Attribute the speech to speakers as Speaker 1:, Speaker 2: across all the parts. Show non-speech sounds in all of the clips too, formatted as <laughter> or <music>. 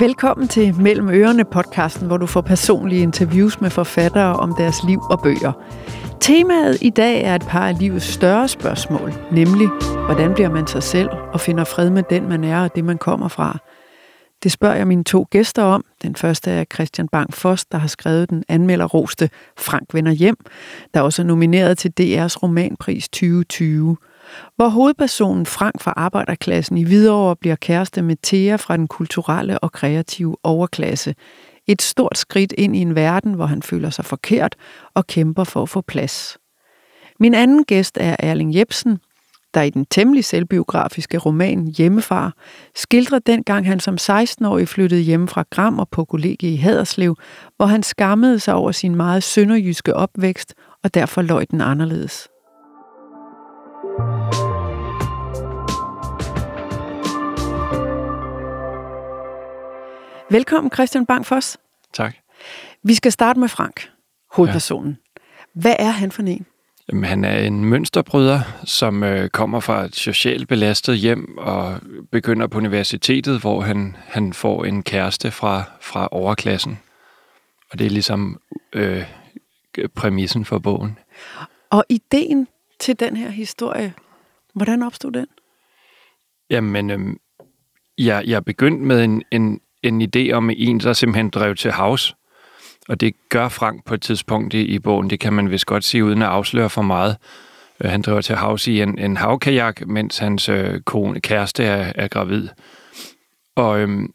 Speaker 1: Velkommen til Mellem Ørerne podcasten, hvor du får personlige interviews med forfattere om deres liv og bøger. Temaet i dag er et par af livets større spørgsmål, nemlig hvordan bliver man sig selv og finder fred med den, man er og det, man kommer fra. Det spørger jeg mine to gæster om. Den første er Christian Bang Foss, der har skrevet den anmelderroste Frank vender hjem, der også er nomineret til DR's romanpris 2020 hvor hovedpersonen Frank fra arbejderklassen i Hvidovre bliver kæreste med Thea fra den kulturelle og kreative overklasse. Et stort skridt ind i en verden, hvor han føler sig forkert og kæmper for at få plads. Min anden gæst er Erling Jebsen, der i den temmelig selvbiografiske roman Hjemmefar skildrer dengang han som 16-årig flyttede hjem fra Gram og på kollegie i Haderslev, hvor han skammede sig over sin meget sønderjyske opvækst og derfor løj den anderledes. Velkommen Christian Bangfoss.
Speaker 2: Tak.
Speaker 1: Vi skal starte med Frank, hovedpersonen. Ja. Hvad er han for en?
Speaker 2: Jamen, han er en mønsterbryder, som øh, kommer fra et socialt belastet hjem og begynder på universitetet, hvor han, han får en kæreste fra, fra overklassen. Og det er ligesom øh, præmissen for bogen.
Speaker 1: Og ideen til den her historie, hvordan opstod den?
Speaker 2: Jamen, øh, jeg, jeg begyndte med en, en, en idé om en, der simpelthen drev til havs. Og det gør Frank på et tidspunkt i, i bogen. Det kan man vist godt sige, uden at afsløre for meget. Øh, han driver til havs i en, en havkajak, mens hans øh, kone, kæreste er, er gravid. Og, øhm,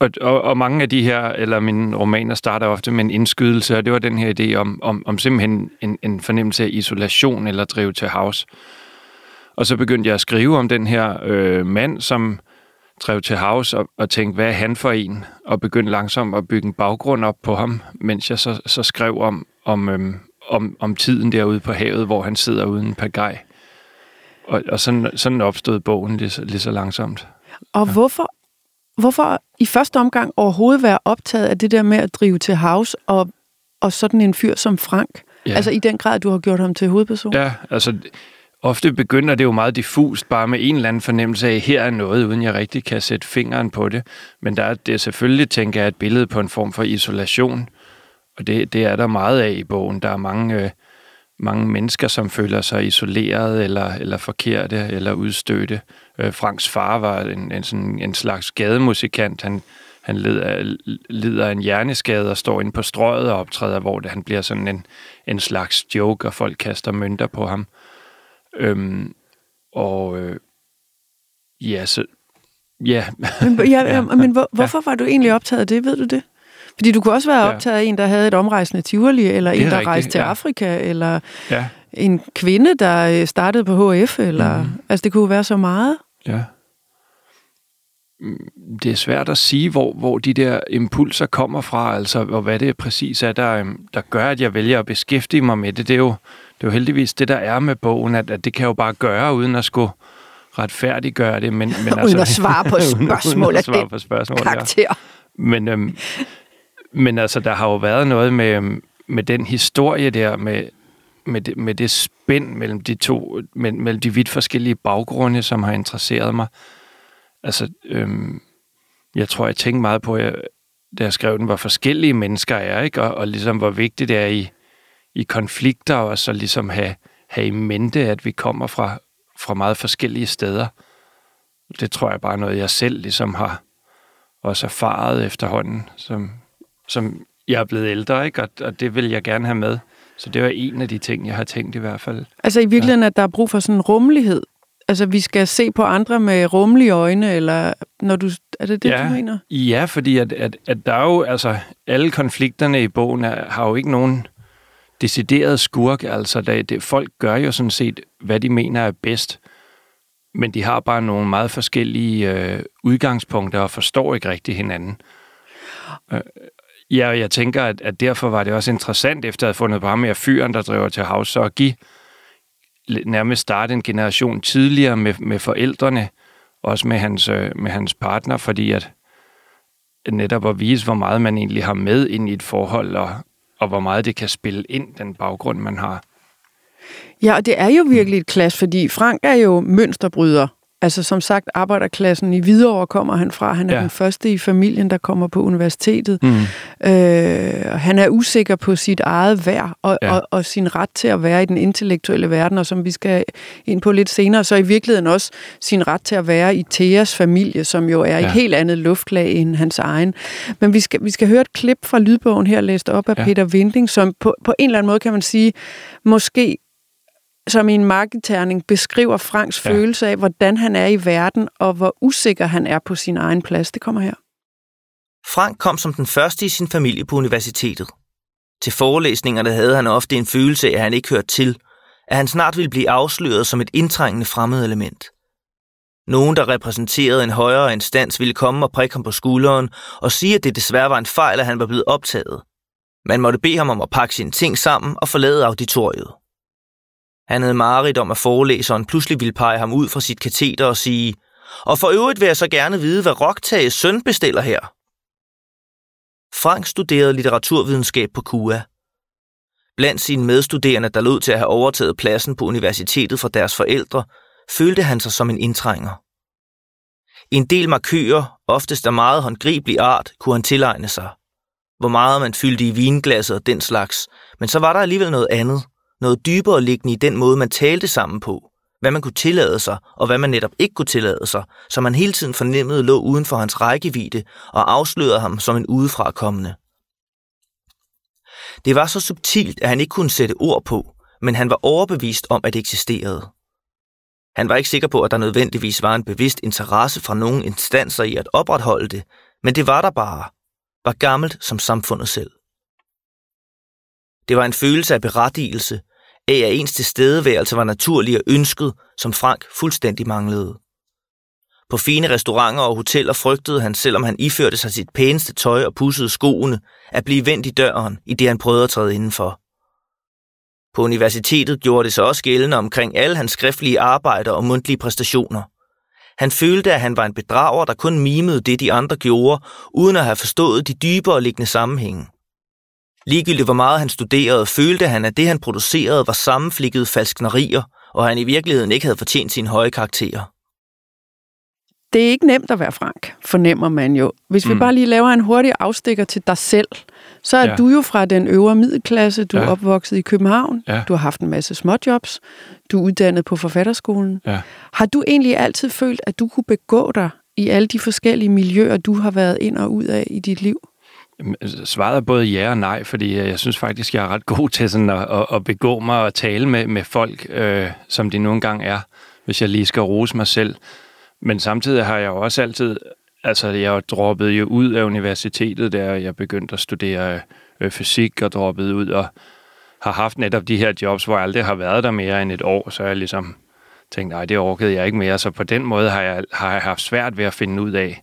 Speaker 2: og, og, og mange af de her, eller mine romaner, starter ofte med en indskydelse, og det var den her idé om, om, om simpelthen en, en fornemmelse af isolation eller drive til havs. Og så begyndte jeg at skrive om den her øh, mand, som drev til havs og, og tænkte, hvad er han for en? Og begyndte langsomt at bygge en baggrund op på ham, mens jeg så, så skrev om, om, øhm, om, om tiden derude på havet, hvor han sidder uden pagaj. Og, og sådan, sådan opstod bogen lige så, lige så langsomt.
Speaker 1: Og ja. hvorfor, hvorfor i første omgang overhovedet være optaget af det der med at drive til havs og, og sådan en fyr som Frank? Ja. Altså i den grad, du har gjort ham til hovedperson?
Speaker 2: Ja, altså ofte begynder det jo meget diffust, bare med en eller anden fornemmelse af, her er noget, uden jeg rigtig kan sætte fingeren på det. Men der er det selvfølgelig, tænker jeg, et billede på en form for isolation. Og det, det er der meget af i bogen. Der er mange, øh, mange mennesker, som føler sig isoleret eller, eller forkerte eller udstødte. Øh, Franks far var en, en, sådan, en slags gademusikant. Han, han lider, lider en hjerneskade og står inde på strøget og optræder, hvor det, han bliver sådan en, en slags joke, og folk kaster mønter på ham. Øhm, og øh, ja, så... Ja.
Speaker 1: men, ja, <laughs> ja, men hvor, hvorfor var du egentlig optaget af det, ved du det? Fordi du kunne også være optaget af en, der havde et omrejsende Tivoli, eller en, der rigtigt, rejste til ja. Afrika, eller ja. en kvinde, der øh, startede på HF, eller... Mm. Altså, det kunne være så meget.
Speaker 2: Ja. Mm, det er svært at sige, hvor, hvor de der impulser kommer fra, altså, og hvad det præcis er, der, øhm, der gør, at jeg vælger at beskæftige mig med det. Det er jo det er jo heldigvis det, der er med bogen, at, at det kan jo bare gøre, uden at skulle retfærdiggøre det. Men, men <laughs>
Speaker 1: uden altså, at svare på spørgsmål <laughs> uden, at svare på spørgsmål, karakter. Ja.
Speaker 2: Men, øhm, men altså, der har jo været noget med, øhm, med den historie der, med, med, det, med det spænd mellem de to, mellem, mellem de vidt forskellige baggrunde, som har interesseret mig. Altså, øhm, jeg tror, jeg tænkte meget på, at da jeg skrev den, hvor forskellige mennesker er, ikke? Og, og ligesom hvor vigtigt det er i, i konflikter, og så ligesom have, have i mente, at vi kommer fra, fra meget forskellige steder. Det tror jeg bare er noget, jeg selv ligesom har også erfaret efterhånden, som, som jeg er blevet ældre, ikke? Og, og det vil jeg gerne have med. Så det var en af de ting, jeg har tænkt i hvert fald.
Speaker 1: Altså i virkeligheden, ja. at der er brug for sådan en rummelighed. Altså vi skal se på andre med rummelige øjne, eller når du, er det det,
Speaker 2: ja,
Speaker 1: du mener?
Speaker 2: Ja, fordi at, at, at der er jo, altså alle konflikterne i bogen er, har jo ikke nogen decideret skurk. Altså, det, det, folk gør jo sådan set, hvad de mener er bedst, men de har bare nogle meget forskellige øh, udgangspunkter og forstår ikke rigtig hinanden. Øh, ja, og jeg tænker, at, at derfor var det også interessant, efter at have fundet på ham med fyren, der driver til havs, så at give nærmest starte en generation tidligere med, med forældrene, også med hans, øh, med hans partner, fordi at netop at vise, hvor meget man egentlig har med ind i et forhold, og, og hvor meget det kan spille ind, den baggrund, man har.
Speaker 1: Ja, og det er jo virkelig et klasse, fordi Frank er jo mønsterbryder, Altså som sagt, arbejderklassen i Hvidovre kommer han fra. Han er ja. den første i familien, der kommer på universitetet. Mm. Øh, han er usikker på sit eget værd og, ja. og, og sin ret til at være i den intellektuelle verden, og som vi skal ind på lidt senere, så i virkeligheden også sin ret til at være i Theas familie, som jo er ja. et helt andet luftlag end hans egen. Men vi skal, vi skal høre et klip fra lydbogen her, læst op af ja. Peter Vinding, som på, på en eller anden måde kan man sige, måske som i en marketerning beskriver Franks ja. følelse af, hvordan han er i verden, og hvor usikker han er på sin egen plads. Det kommer her.
Speaker 3: Frank kom som den første i sin familie på universitetet. Til forelæsningerne havde han ofte en følelse af, at han ikke hørte til, at han snart ville blive afsløret som et indtrængende fremmed element. Nogen, der repræsenterede en højere instans, ville komme og prikke ham på skulderen og sige, at det desværre var en fejl, at han var blevet optaget. Man måtte bede ham om at pakke sine ting sammen og forlade auditoriet. Han havde mareridt om, at forelæseren pludselig ville pege ham ud fra sit kateter og sige, og for øvrigt vil jeg så gerne vide, hvad Rocktages søn bestiller her. Frank studerede litteraturvidenskab på KUA. Blandt sine medstuderende, der lod til at have overtaget pladsen på universitetet fra deres forældre, følte han sig som en indtrænger. En del markører, oftest af meget håndgribelig art, kunne han tilegne sig. Hvor meget man fyldte i vinglasset og den slags, men så var der alligevel noget andet – noget dybere liggende i den måde, man talte sammen på, hvad man kunne tillade sig, og hvad man netop ikke kunne tillade sig, så man hele tiden fornemmede lå uden for hans rækkevidde og afslørede ham som en udefrakommende. Det var så subtilt, at han ikke kunne sætte ord på, men han var overbevist om, at det eksisterede. Han var ikke sikker på, at der nødvendigvis var en bevidst interesse fra nogen instanser i at opretholde det, men det var der bare. Var gammelt som samfundet selv. Det var en følelse af berettigelse, af at ens tilstedeværelse var naturlig og ønsket, som Frank fuldstændig manglede. På fine restauranter og hoteller frygtede han, selvom han iførte sig sit pæneste tøj og pussede skoene, at blive vendt i døren, i det han prøvede at træde indenfor. På universitetet gjorde det sig også gældende omkring alle hans skriftlige arbejder og mundtlige præstationer. Han følte, at han var en bedrager, der kun mimede det, de andre gjorde, uden at have forstået de dybere liggende sammenhænge. Ligegyldigt hvor meget han studerede, følte han, at det han producerede var sammenflikkede falsknerier, og han i virkeligheden ikke havde fortjent sine høje karakterer.
Speaker 1: Det er ikke nemt at være frank, fornemmer man jo. Hvis mm. vi bare lige laver en hurtig afstikker til dig selv, så er ja. du jo fra den øvre middelklasse, du ja. er opvokset i København, ja. du har haft en masse småjobs, du er uddannet på forfatterskolen. Ja. Har du egentlig altid følt, at du kunne begå dig i alle de forskellige miljøer, du har været ind og ud af i dit liv?
Speaker 2: Altså, svaret er både ja og nej, fordi øh, jeg synes faktisk, jeg er ret god <laughs> til sådan at, at begå mig og tale med, med folk, øh, som de nogle engang er, hvis jeg lige skal rose mig selv. Men samtidig har jeg jo også altid, altså jeg droppede jo ud af universitetet, der jeg begyndte at studere øh, fysik og droppede ud og har haft netop de her jobs, hvor jeg aldrig har været der mere end et år, så jeg ligesom tænkt, nej, det orkede jeg ikke mere. Så på den måde har jeg, har jeg haft svært ved at finde ud af,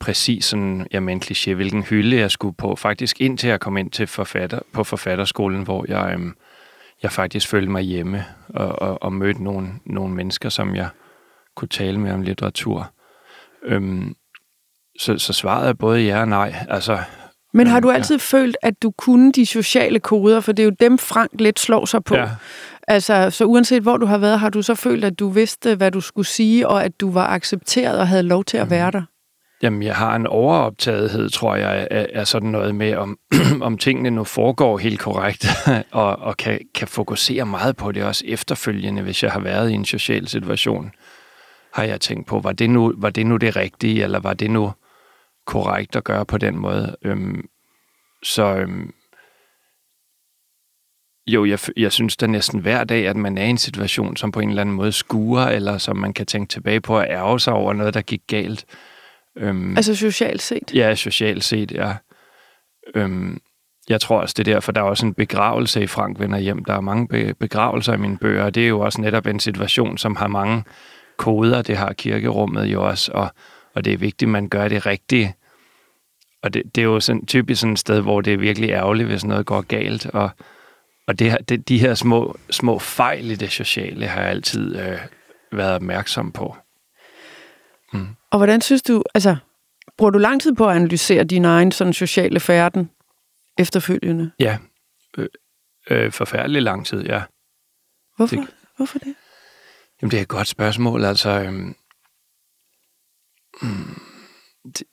Speaker 2: præcis sådan, ja, med en kliché, hvilken hylde jeg skulle på. Faktisk indtil jeg kom ind til forfatter, på forfatterskolen, hvor jeg, øhm, jeg faktisk følte mig hjemme og, og, og mødte nogle, nogle mennesker, som jeg kunne tale med om litteratur. Øhm, så, så svaret er både ja og nej. Altså,
Speaker 1: men har øhm, du altid ja. følt, at du kunne de sociale koder? For det er jo dem, Frank lidt slår sig på. Ja. Altså, så uanset hvor du har været, har du så følt, at du vidste, hvad du skulle sige, og at du var accepteret og havde lov til at være der?
Speaker 2: Jamen, jeg har en overoptagethed, tror jeg, af, af sådan noget med, om, <clears throat> om tingene nu foregår helt korrekt, <laughs> og, og kan, kan fokusere meget på det også efterfølgende, hvis jeg har været i en social situation. Har jeg tænkt på, var det nu, var det, nu det rigtige, eller var det nu korrekt at gøre på den måde? Øhm, så øhm, jo, jeg, jeg synes da næsten hver dag, at man er i en situation, som på en eller anden måde skuer, eller som man kan tænke tilbage på at ærge sig over noget, der gik galt.
Speaker 1: Øhm, altså socialt set?
Speaker 2: Ja, socialt set, ja. Øhm, jeg tror også, det er derfor, der er også en begravelse i Frank vender hjem. Der er mange be- begravelser i mine bøger, og det er jo også netop en situation, som har mange koder. Det har kirkerummet jo også, og, og det er vigtigt, at man gør det rigtige. Og det, det er jo sådan, typisk sådan et sted, hvor det er virkelig ærgerligt, hvis noget går galt. Og, og det, det, de her små, små fejl i det sociale har jeg altid øh, været opmærksom på.
Speaker 1: Mm. Og hvordan synes du, altså, bruger du lang tid på at analysere din egen sådan sociale færden efterfølgende?
Speaker 2: Ja, øh, øh, forfærdelig lang tid, ja.
Speaker 1: Hvorfor? Det, Hvorfor det?
Speaker 2: Jamen, det er et godt spørgsmål. Altså, øh,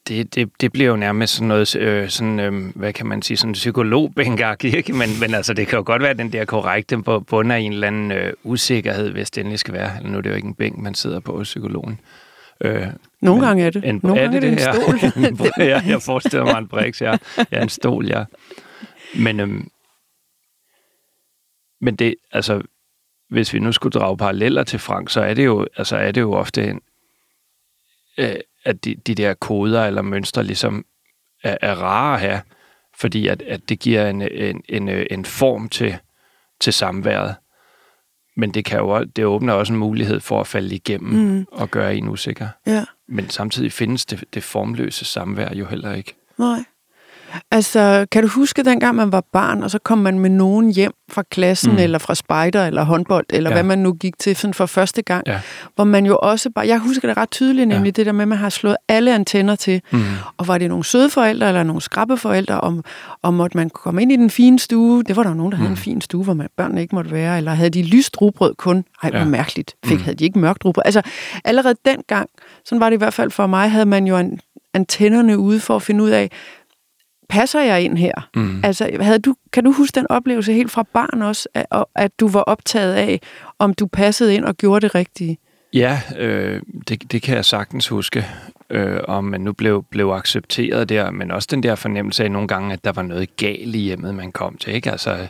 Speaker 2: Det, det, det bliver jo nærmest sådan noget, øh, sådan, øh, hvad kan man sige, sådan psykologbænkagtigt, <laughs> ikke? Men, men altså, det kan jo godt være, den der korrekte på bund af en eller anden øh, usikkerhed, hvis det endelig skal være. Eller nu er det jo ikke en bænk, man sidder på, psykologen.
Speaker 1: Øh, Nogle gange er det.
Speaker 2: En,
Speaker 1: Nogle
Speaker 2: er
Speaker 1: gange
Speaker 2: det,
Speaker 1: er det <laughs> en stol.
Speaker 2: ja, jeg forestiller mig en briks, ja. ja, en stol, ja. Men, øhm, men det, altså, hvis vi nu skulle drage paralleller til Frank, så er det jo, altså, er det jo ofte en, øh, at de, de der koder eller mønstre ligesom er, er rare at have, fordi at, at det giver en, en, en, en form til, til samværet. Men det, kan jo, det åbner også en mulighed for at falde igennem mm. og gøre en usikker.
Speaker 1: Ja.
Speaker 2: Men samtidig findes det, det formløse samvær jo heller ikke.
Speaker 1: Nej. Altså, kan du huske dengang man var barn, og så kom man med nogen hjem fra klassen, mm. eller fra spejder, eller håndbold, eller ja. hvad man nu gik til sådan for første gang,
Speaker 2: Ja.
Speaker 1: hvor man jo også bare, jeg husker det ret tydeligt, nemlig det der med, at man har slået alle antenner til,
Speaker 2: Mm.
Speaker 1: og var det nogle søde forældre, eller nogle skrabbe forældre, om, om måtte man komme ind i den fine stue, det var der jo nogen, der havde
Speaker 2: Mm.
Speaker 1: en fin stue, hvor man, børnene ikke måtte være, eller havde de lyst rugbrød kun, ej, hvor
Speaker 2: Ja.
Speaker 1: mærkeligt, fik,
Speaker 2: Mm.
Speaker 1: havde de ikke mørkt rugbrød, altså allerede dengang, sådan var det i hvert fald for mig, havde man jo an, antennerne ude for at finde ud af, passer jeg ind her?
Speaker 2: Mm.
Speaker 1: Altså, havde du, kan du huske den oplevelse helt fra barn også, at, at du var optaget af, om du passede ind og gjorde det rigtige?
Speaker 2: Ja, øh, det, det kan jeg sagtens huske, øh, om man nu blev, blev accepteret der, men også den der fornemmelse af nogle gange, at der var noget galt i hjemmet, man kom til, ikke? Altså,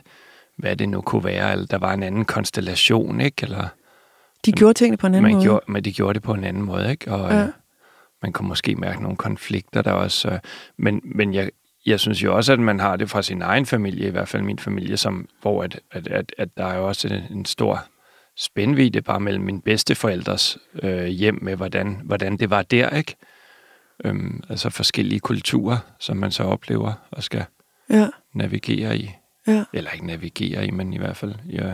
Speaker 2: hvad det nu kunne være, eller der var en anden konstellation, ikke? Eller
Speaker 1: De gjorde tingene på en anden
Speaker 2: man
Speaker 1: måde.
Speaker 2: gjorde, men de gjorde det på en anden måde, ikke? Og
Speaker 1: ja.
Speaker 2: øh, man kunne måske mærke nogle konflikter der også. Øh, men men jeg, jeg synes jo også, at man har det fra sin egen familie, i hvert fald min familie, som, hvor at, at, at, at der er jo også en, en stor spændvidde bare mellem mine bedsteforældres øh, hjem med, hvordan, hvordan det var der, ikke? Øhm, altså forskellige kulturer, som man så oplever og skal
Speaker 1: Ja,
Speaker 2: navigere i.
Speaker 1: ja.
Speaker 2: Eller ikke navigere i, men i hvert fald ja,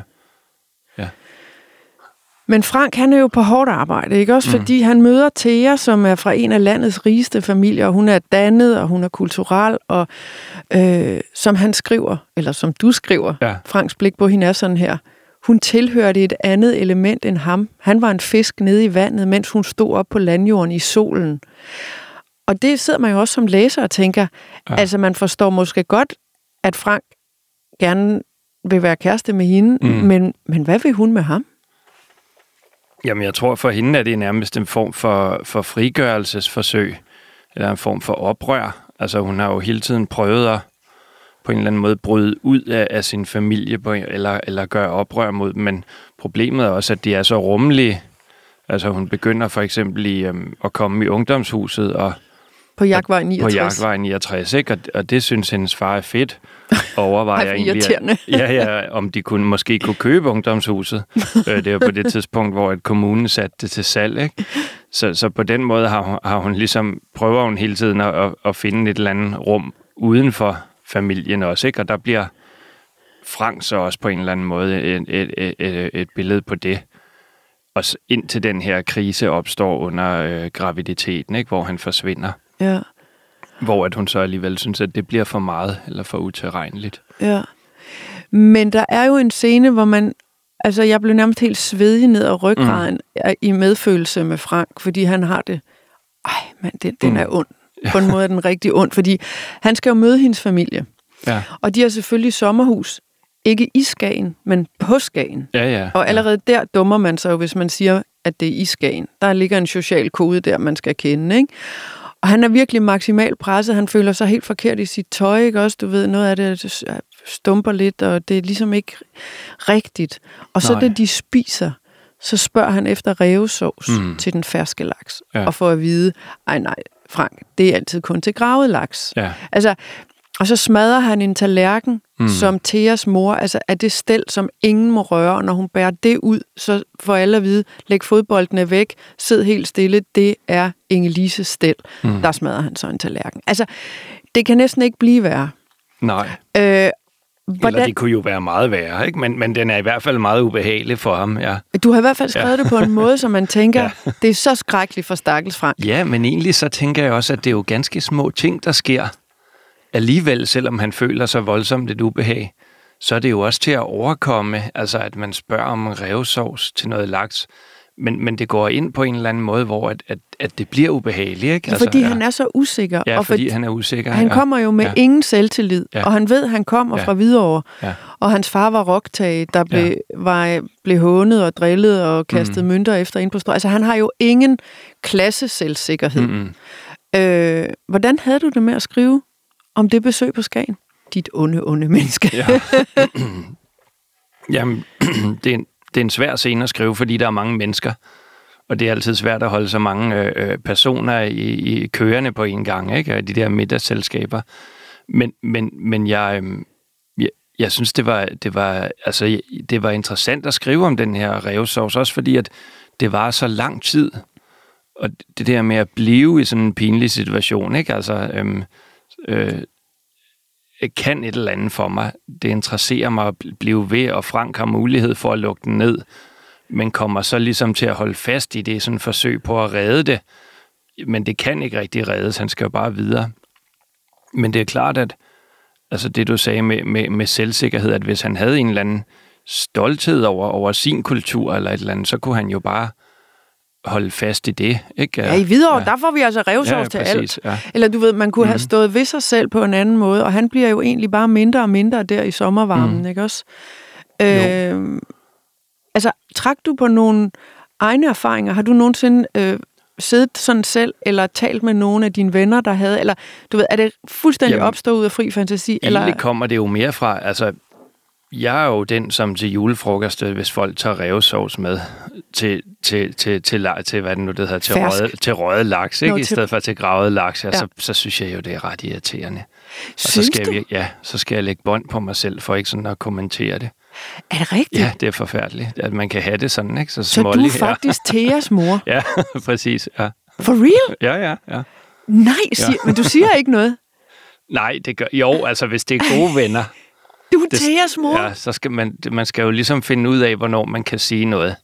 Speaker 1: Men Frank, han er jo på hårdt arbejde, ikke? Også
Speaker 2: Mm.
Speaker 1: fordi han møder Thea, som er fra en af landets rigeste familier, og hun er dannet, og hun er kulturel, og øh, som han skriver, eller som du skriver,
Speaker 2: Ja.
Speaker 1: Franks blik på hende er sådan her. Hun tilhørte et andet element end ham. Han var en fisk nede i vandet, mens hun stod op på landjorden i solen. Og det sidder man jo også som læser og tænker, ja. Altså man forstår måske godt, at Frank gerne vil være kæreste med hende. Mm. men, men hvad vil hun med ham?
Speaker 2: Jamen, jeg tror for hende er det nærmest en form for, for frigørelsesforsøg, eller en form for oprør. Altså, hun har jo hele tiden prøvet at på en eller anden måde bryde ud af, af sin familie, på, eller, eller gøre oprør mod dem, men problemet er også, at de er så rummelige. Altså, hun begynder for eksempel i, øhm, at komme i ungdomshuset og
Speaker 1: På Jagtvej 69.
Speaker 2: på Jagtvej 69, ikke? Og, og det synes hendes far er fedt. Overvejer
Speaker 1: Ej, hvor
Speaker 2: egentlig, at, ja, ja, om de kunne, måske kunne købe ungdomshuset. <laughs> Øh, det var på det tidspunkt, hvor et kommunen satte det til salg. Ikke? Så, så på den måde har hun, har hun ligesom, prøver hun hele tiden at, at, at finde et eller andet rum uden for familien også. Ikke? Og der bliver Frank så også på en eller anden måde et, et, et, et, billede på det. Og indtil den her krise opstår under øh, graviditeten, ikke? hvor han forsvinder.
Speaker 1: Ja,
Speaker 2: Hvor at hun så alligevel synes, at det bliver for meget eller for utilregneligt.
Speaker 1: ja. Men der er jo en scene, hvor man... Altså, jeg blev nærmest helt svedig ned ad ryggraden mm. i medfølelse med Frank, fordi han har det... Ej, mand, den, den
Speaker 2: Mm.
Speaker 1: er ond. På en måde er den rigtig ond, fordi han skal jo møde hendes familie.
Speaker 2: Ja,
Speaker 1: Og de har selvfølgelig sommerhus. Ikke i Skagen, men på Skagen.
Speaker 2: ja, ja.
Speaker 1: Og allerede der dummer man sig jo, hvis man siger, at det er i Skagen. Der ligger en social kode der, man skal kende, ikke? Og han er virkelig maksimalt presset. Han føler sig helt forkert i sit tøj, ikke også? Du ved, noget af det stumper lidt, og det er ligesom ikke rigtigt. Og så
Speaker 2: Nej.
Speaker 1: da de spiser, så spørger han efter revsovs mm.
Speaker 2: Mm.
Speaker 1: til den ferske laks.
Speaker 2: Ja.
Speaker 1: Og får at vide, ej nej, Frank, det er altid kun til gravet laks.
Speaker 2: ja.
Speaker 1: Altså, og så smadrer han en tallerken, mm. Som Theas mor, altså er det stel, som ingen må røre, og når hun bærer det ud, så får alle at vide, læg fodboldene væk, sid helt stille, det er Inge-Lises stel. Mm. Der smadrer han så en tallerken. Altså, det kan næsten ikke blive værre.
Speaker 2: Nej.
Speaker 1: Øh,
Speaker 2: Hvordan? Eller det kunne jo være meget værre, ikke? Men, men den er i hvert fald meget ubehagelig for ham, ja.
Speaker 1: du har i hvert fald skrevet ja. det på en måde, så man tænker. <laughs> Ja. det er så skrækkeligt for Stakkels Frank.
Speaker 2: Ja, men egentlig så tænker jeg også, at det er jo ganske små ting, der sker. Alligevel, selvom han føler sig voldsomt et ubehag, så er det jo også til at overkomme, altså at man spørger om revsovs til noget laks. men, men det går ind på en eller anden måde, hvor at, at, at det bliver ubehageligt. Ikke?
Speaker 1: Altså, fordi ja. han er så usikker.
Speaker 2: Ja,
Speaker 1: og
Speaker 2: fordi han er usikker.
Speaker 1: Han
Speaker 2: ja.
Speaker 1: kommer jo med
Speaker 2: ja.
Speaker 1: ingen selvtillid,
Speaker 2: Ja.
Speaker 1: og han ved, at han kommer
Speaker 2: Ja.
Speaker 1: fra Hvidovre,
Speaker 2: Ja.
Speaker 1: og hans far var rocktage, der blev, var, blev hånet og drillet og kastet mm. mønter efter ind på strøget. Altså, han har jo ingen klasseselvsikkerhed.
Speaker 2: Mm-mm.
Speaker 1: Øh, hvordan havde du det med at skrive om det besøg på Skagen? Dit onde, onde menneske.
Speaker 2: Ja. <clears throat> Jamen, <clears throat> det er, en, det er en svær scene at skrive, fordi der er mange mennesker. Og det er altid svært at holde så mange øh, øh personer i, i kørende på en gang, ikke? Og De der middagsselskaber. Men, men, men jeg, øh, jeg, jeg synes, det var, det, var, altså, det var interessant at skrive om den her revsovs, også fordi at det var så lang tid. Og det der med at blive i sådan en pinlig situation, ikke? Altså, øh, øh, kan et eller andet for mig. Det interesserer mig at blive ved, og Frank har mulighed for at lukke den ned, men kommer så ligesom til at holde fast i det, sådan et forsøg på at redde det. Men det kan ikke rigtig reddes, han skal jo bare videre. Men det er klart, at altså det du sagde med, med, med selvsikkerhed, at hvis han havde en eller anden stolthed over, over sin kultur eller et eller andet, så kunne han jo bare holde fast i det. Ikke?
Speaker 1: Ja, i Hvidovre, ja. der får vi altså revsovs
Speaker 2: Ja, ja,
Speaker 1: til
Speaker 2: præcis,
Speaker 1: alt.
Speaker 2: ja.
Speaker 1: Eller du ved, man kunne mm. have
Speaker 2: Mhm.
Speaker 1: stået ved sig selv på en anden måde, og han bliver jo egentlig bare mindre og mindre der i sommervarmen,
Speaker 2: Mm.
Speaker 1: ikke også? Øh, altså, trak du på nogle egne erfaringer? Har du nogensinde øh, siddet sådan selv, eller talt med nogle af dine venner, der havde, eller du ved, er det fuldstændig
Speaker 2: Jamen,
Speaker 1: opstået ud af fri fantasi? Eller?
Speaker 2: Egentlig kommer det jo mere fra, altså, jeg er jo den, som til julefrokost, hvis folk tager revsovs med til, til, til, til, til hvad det nu det hedder, til, røde, til røde laks, ikke?
Speaker 1: Nå,
Speaker 2: i stedet for til gravet laks, ja,
Speaker 1: Ja.
Speaker 2: Så, så synes jeg jo, det er ret irriterende. Og så
Speaker 1: Synes
Speaker 2: skal
Speaker 1: du?
Speaker 2: Jeg, ja, så skal jeg lægge bånd på mig selv, for ikke sådan at kommentere det.
Speaker 1: Er det rigtigt?
Speaker 2: Ja, det er forfærdeligt, at man kan have det sådan, ikke? Så
Speaker 1: Så du er faktisk <laughs> Theas mor.
Speaker 2: Ja, ja <laughs> præcis, ja.
Speaker 1: For real?
Speaker 2: Ja, ja, ja.
Speaker 1: Nej, sig, men du siger ikke noget. <laughs>
Speaker 2: Nej, det gør, jo, altså hvis det er gode venner,
Speaker 1: Du er Theas mor.
Speaker 2: Ja, så skal man, man skal jo ligesom finde ud af, hvornår man kan sige noget.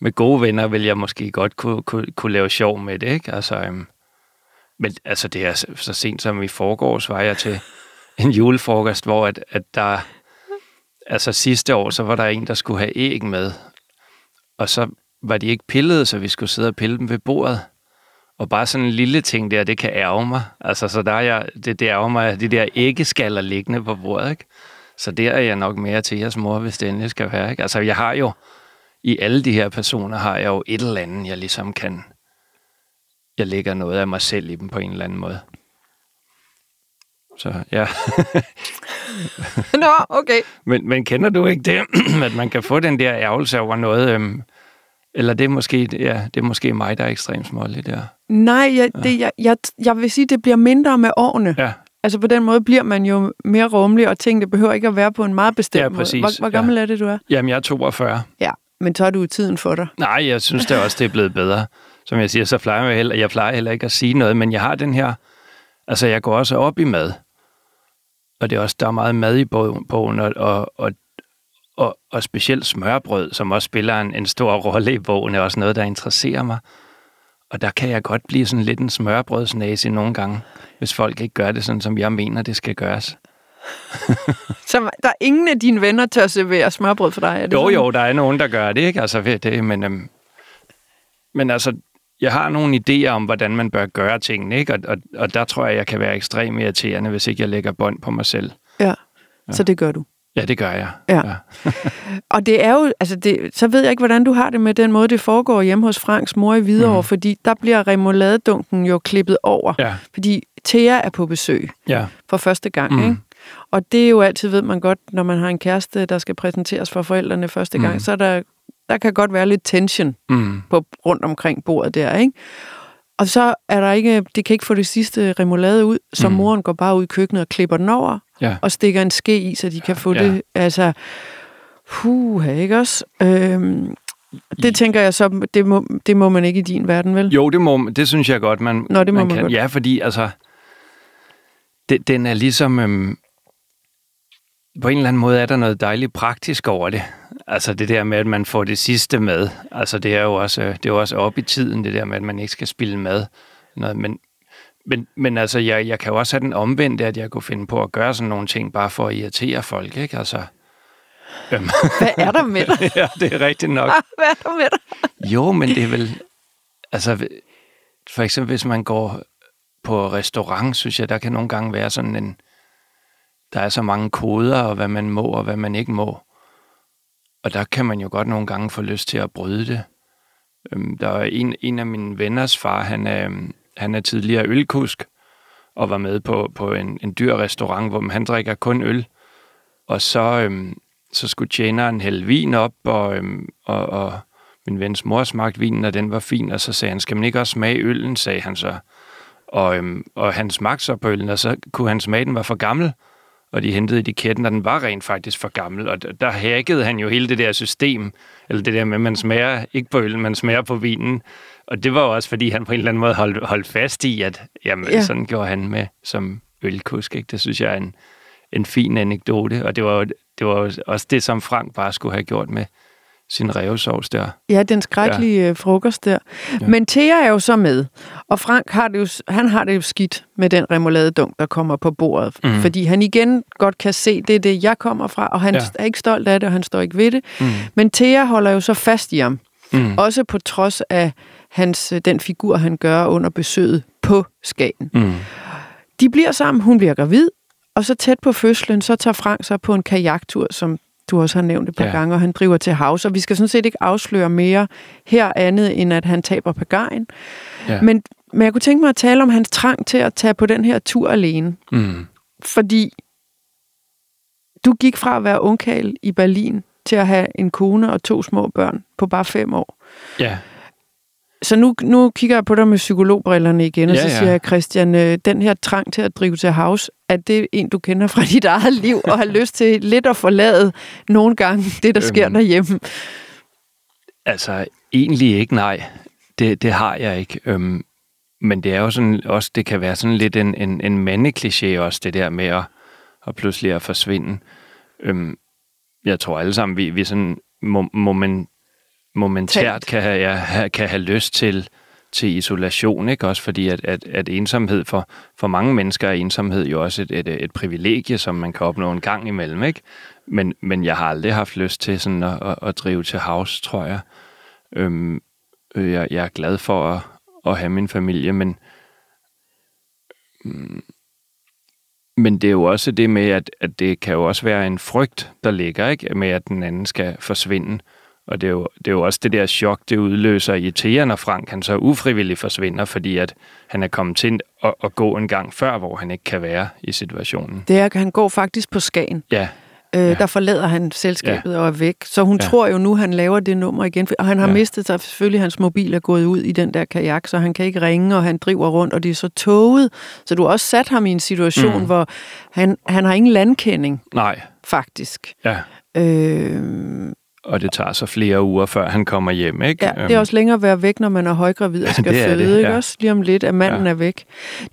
Speaker 2: Med gode venner vil jeg måske godt kunne, kunne, kunne lave sjov med det, ikke? Altså, øhm, men altså, det er så, sent som i forgårs var jeg til <laughs> en julefrokost, hvor at, at der, altså sidste år, så var der en, der skulle have æg med, og så var de ikke pillet, så vi skulle sidde og pille dem ved bordet. Og bare sådan en lille ting der, det kan ærge mig. Altså, så der er jeg, det, det ærger mig, de der æggeskaller liggende på bordet, ikke? Så der er jeg nok mere til jeres mor, hvis det endelig skal være. Ikke? Altså, jeg har jo, i alle de her personer, har jeg jo et eller andet, jeg ligesom kan... Jeg lægger noget af mig selv i dem på en eller anden måde. Så ja. <laughs>
Speaker 1: Nå, okay.
Speaker 2: men, men kender du ikke det, <clears throat> at man kan få den der ærgelse over noget... Øhm, eller det er, måske, ja, det er måske mig, der er ekstremt smålig der.
Speaker 1: Nej, jeg, det, jeg, jeg, jeg vil sige, det bliver mindre med årene.
Speaker 2: Ja,
Speaker 1: Altså på den måde bliver man jo mere rummelig, og tingene behøver ikke at være på en meget bestemt
Speaker 2: Ja,
Speaker 1: måde.
Speaker 2: præcis.
Speaker 1: Hvor, hvor gammel er det, du er?
Speaker 2: jamen jeg er 42.
Speaker 1: Ja, men så er du tiden for dig.
Speaker 2: Nej, jeg synes da <laughs> også, det er blevet bedre. Som jeg siger, så plejer jeg heller, jeg plejer heller ikke at sige noget, men jeg har den her, altså jeg går også op i mad. Og det er også, der er meget mad i bogen, bogen, og, og, og, og, og specielt smørbrød, som også spiller en, en stor rolle i bogen, er også noget, der interesserer mig. Og der kan jeg godt blive sådan lidt en smørbrødsnæse nogle gange, hvis folk ikke gør det sådan, som jeg mener, det skal gøres. <laughs>
Speaker 1: Så der er ingen af dine venner at servere smørbrød for dig? Er det
Speaker 2: Jo,
Speaker 1: sådan?
Speaker 2: jo, der er nogen, der gør det, ikke? Altså, ved det, men, øhm, men altså, jeg har nogle idéer om, hvordan man bør gøre tingene, ikke? Og, og, og der tror jeg, jeg kan være ekstremt irriterende, hvis ikke jeg lægger bånd på mig selv.
Speaker 1: Ja, så det gør du.
Speaker 2: Ja, det gør jeg.
Speaker 1: Ja. <laughs> Og det er jo, altså det, så ved jeg ikke, hvordan du har det med den måde, det foregår hjemme hos Franks mor i Hvidovre, mm. fordi der bliver remouladedunken jo klippet over,
Speaker 2: ja,
Speaker 1: fordi Thea er på besøg
Speaker 2: ja.
Speaker 1: for første gang,
Speaker 2: Mm.
Speaker 1: ikke? Og det er jo altid, ved man godt, når man har en kæreste, der skal præsenteres for forældrene første gang,
Speaker 2: Mm.
Speaker 1: så er der, der kan godt være lidt tension
Speaker 2: Mm.
Speaker 1: på, rundt omkring bordet der, ikke? Og så er der ikke, det kan ikke få det sidste remoulade ud, så
Speaker 2: Mm.
Speaker 1: moren går bare ud i køkkenet og klipper den over,
Speaker 2: Ja.
Speaker 1: og stikker en ske i, så de kan få
Speaker 2: Ja.
Speaker 1: det, altså, puha, ikke også? Øhm, det tænker jeg så, det må, det må man ikke i din verden, vel?
Speaker 2: Jo, det, må, det synes jeg godt, man,
Speaker 1: Nå, det må man
Speaker 2: kan.
Speaker 1: godt.
Speaker 2: Ja, fordi altså, det, den er ligesom... Øhm, på en eller anden måde er der noget dejligt praktisk over det. Altså det der med, at man får det sidste med. Altså det er jo også, øh, det er jo også op i tiden, det der med, at man ikke skal spille mad. Noget, men, men, men altså, jeg, jeg kan jo også have den omvendte, at jeg kunne finde på at gøre sådan nogle ting, bare for at irritere folk, ikke? Altså, Øhm. <laughs>
Speaker 1: Hvad er der med dig? <laughs>
Speaker 2: ja, det er rigtigt nok.
Speaker 1: Hvad er der med dig?
Speaker 2: Jo, men det er vel... Altså, for eksempel hvis man går på restaurant, synes jeg, der kan nogle gange være sådan en... Der er så mange koder, og hvad man må, og hvad man ikke må. Og der kan man jo godt nogle gange få lyst til at bryde det. Øhm, der er en, en af mine venners far, han er, han er tidligere ølkusk, og var med på, på en, en dyr restaurant, hvor han drikker kun øl. Og så, øhm, så skulle tjeneren hælde vin op, og, øhm, og, og min vens mor smagte vinen, og den var fin, og så sagde han, skal man ikke også smage øllen, sagde han så. Og, øhm, og han smagte så på øllen, og så kunne han smage, den var for gammel, og de hentede etiketten, og den var rent faktisk for gammel, og der, der hackede han jo hele det der system, eller det der med, at man smager ikke på øllen, man smager på vinen, og det var jo også, fordi han på en eller anden måde holdt, holdt fast i, at jamen, ja. sådan gjorde han med som ølkusk, ikke? Det synes jeg er en, en fin anekdote, og det var, det var også det, som Frank bare skulle have gjort med sin revsovs der.
Speaker 1: Ja, den skrækkelige ja. Øh, frokost der. Ja. Men Thea er jo så med, og Frank har det jo, han har det jo skidt med den remouladedunk, der kommer på bordet. Mm. Fordi han igen godt kan se, det er det, jeg kommer fra, og han ja. er ikke stolt af det, og han står ikke ved det. Mm. Men Thea holder jo så fast i ham. Mm. Også på trods af hans, øh, den figur, han gør under besøget på Skagen. Mm. De bliver sammen, hun bliver gravid, og så tæt på fødslen, så tager Frank så på en kajaktur, som du også har nævnt et par ja. gange, og han driver til havs, og vi skal sådan set ikke afsløre mere her andet, end at han taber pagajen. Ja. Men, men jeg kunne tænke mig at tale om hans trang til at tage på den her tur alene. Mm. Fordi du gik fra at være ungkald i Berlin til at have en kone og to små børn på bare fem år.
Speaker 2: Ja.
Speaker 1: Så nu, nu kigger jeg på dig med psykologbrillerne igen, og ja, så siger ja. jeg, Christian, øh, den her trang til at drive til havs, er det en, du kender fra <laughs> dit eget liv, og har lyst til lidt at forlade nogle gange det, der øhm, sker derhjemme?
Speaker 2: Altså, egentlig ikke, nej. Det, det har jeg ikke. Øhm, men det er jo sådan, også, det kan være sådan lidt en, en, en mandekliché også, det der med at, at pludselig at forsvinde. Øhm, jeg tror alle sammen, vi, vi sådan må, må man momentært kan have, ja, kan have lyst til, til isolation, ikke? Også fordi, at, at, at ensomhed for, for mange mennesker er ensomhed jo også et, et, et privilegie, som man kan opnå en gang imellem, ikke? Men, men jeg har aldrig haft lyst til sådan at, at, at drive til havs, tror jeg. Øhm, øh, jeg, jeg er glad for at, at have min familie, men mm, men det er jo også det med, at, at det kan jo også være en frygt, der ligger, ikke? Med, at den anden skal forsvinde. Og det er, jo, det er jo også det der chok, det udløser i Thea, når Frank han så ufrivilligt forsvinder, fordi at han er kommet til at, at gå en gang før, hvor han ikke kan være i situationen.
Speaker 1: Det er, han går faktisk på Skagen.
Speaker 2: Ja.
Speaker 1: Øh, ja. Der forlader han selskabet ja. og er væk. Så hun ja. tror jo nu, han laver det nummer igen. Og han har ja. mistet sig. Selvfølgelig, hans mobil er gået ud i den der kajak, så han kan ikke ringe, og han driver rundt, og det er så toget. Så du har også sat ham i en situation, mm. hvor han, han har ingen landkending.
Speaker 2: Nej.
Speaker 1: Faktisk.
Speaker 2: Ja. Øh, og det tager så flere uger, før han kommer hjem, ikke?
Speaker 1: Ja, det er øhm. også længere at være væk, når man er højgravid og <laughs> skal føde, det, ja. ikke også? Lige om lidt, at manden ja. er væk.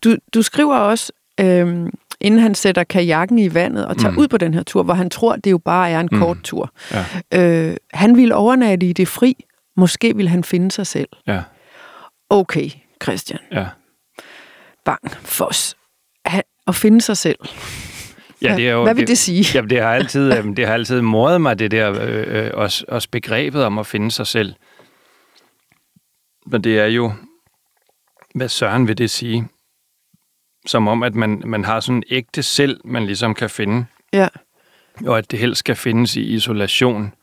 Speaker 1: Du, du skriver også, øhm, inden han sætter kajakken i vandet og tager mm. ud på den her tur, hvor han tror, det jo bare er en mm. kort tur. Ja. Øh, han vil overnatte i det fri. Måske vil han finde sig selv.
Speaker 2: Ja.
Speaker 1: Okay, Christian.
Speaker 2: Ja.
Speaker 1: Bang, for at finde sig selv. Ja, det er jo, Hvad vil det, det sige?
Speaker 2: Jamen, det har <laughs> altid, øh, det har altid mordet mig, det der, øh, øh, også, også begrebet om at finde sig selv. Men det er jo, hvad søren vil det sige? Som om, at man, man har sådan en ægte selv, man ligesom kan finde.
Speaker 1: Ja.
Speaker 2: Og at det helst skal findes i isolation.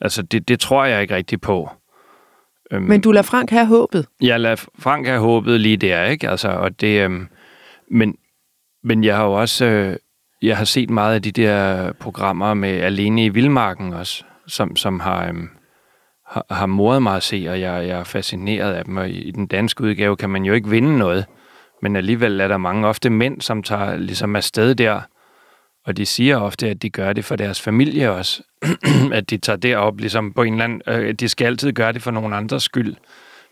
Speaker 2: Altså, det, det tror jeg ikke rigtig på.
Speaker 1: Øhm, men du lader Frank have håbet?
Speaker 2: Jeg lader Frank have håbet lige der, ikke? Altså, og det, øhm, men, men jeg har jo også... Øh, jeg har set meget af de der programmer med Alene i Vildmarken også, som, som har, øhm, har, har moret mig at se, og jeg, jeg er fascineret af dem. Og i, i den danske udgave kan man jo ikke vinde noget, men alligevel er der mange ofte mænd, som tager ligesom afsted der, og de siger ofte, at de gør det for deres familie også. <clears throat> at de tager derop ligesom på en eller anden... Øh, de skal altid gøre det for nogen andres skyld,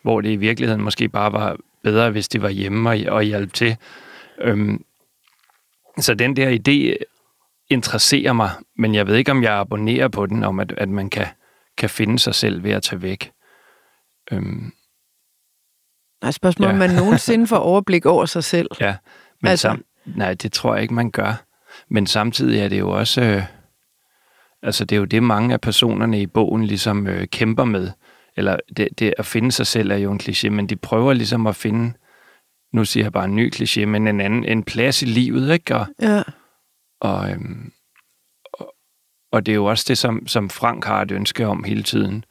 Speaker 2: hvor det i virkeligheden måske bare var bedre, hvis de var hjemme og, og hjalp til. Øhm, så den der idé interesserer mig, men jeg ved ikke, om jeg abonnerer på den, om at, at man kan, kan finde sig selv ved at tage væk. Øhm.
Speaker 1: Nej, spørgsmålet, ja. om man <laughs> nogensinde får overblik over sig selv.
Speaker 2: Ja, men altså. sam, nej, det tror jeg ikke, man gør. Men samtidig er det jo også... Øh, Altså, det er jo det, mange af personerne i bogen ligesom øh, kæmper med. Eller det, det at finde sig selv er jo en kliché, men de prøver ligesom at finde, nu siger jeg bare en ny kliché, men en anden, en plads i livet, ikke? Og,
Speaker 1: Ja.
Speaker 2: og, øhm, og, og det er jo også det, som, som Frank har et ønske om hele tiden.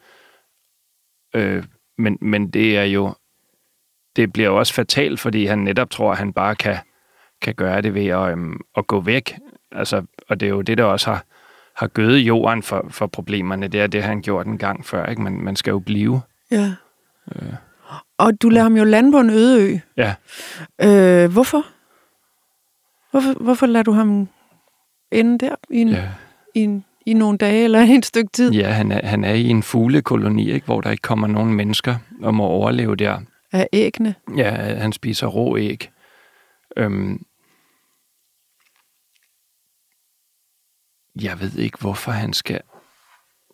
Speaker 2: Øh, men, men det er jo, det bliver jo også fatalt, fordi han netop tror, at han bare kan, kan gøre det ved at, øhm, at gå væk. Altså, og det er jo det, der også har, har gødet jorden for, for problemerne. Det er det, han gjort en gang før. Ikke? Man, man skal jo blive.
Speaker 1: Ja. Og du lader ham jo lande på en øde ø.
Speaker 2: Ja.
Speaker 1: Øh, hvorfor? hvorfor? Hvorfor lader du ham ende der i, en, ja. I, en, i nogle dage eller et stykke tid?
Speaker 2: ja han, er, han er i en fuglekoloni, ikke? hvor der ikke kommer nogen mennesker og må overleve der.
Speaker 1: Af æggene?
Speaker 2: Ja, han spiser rå æg. Øhm, jeg ved ikke, hvorfor han skal...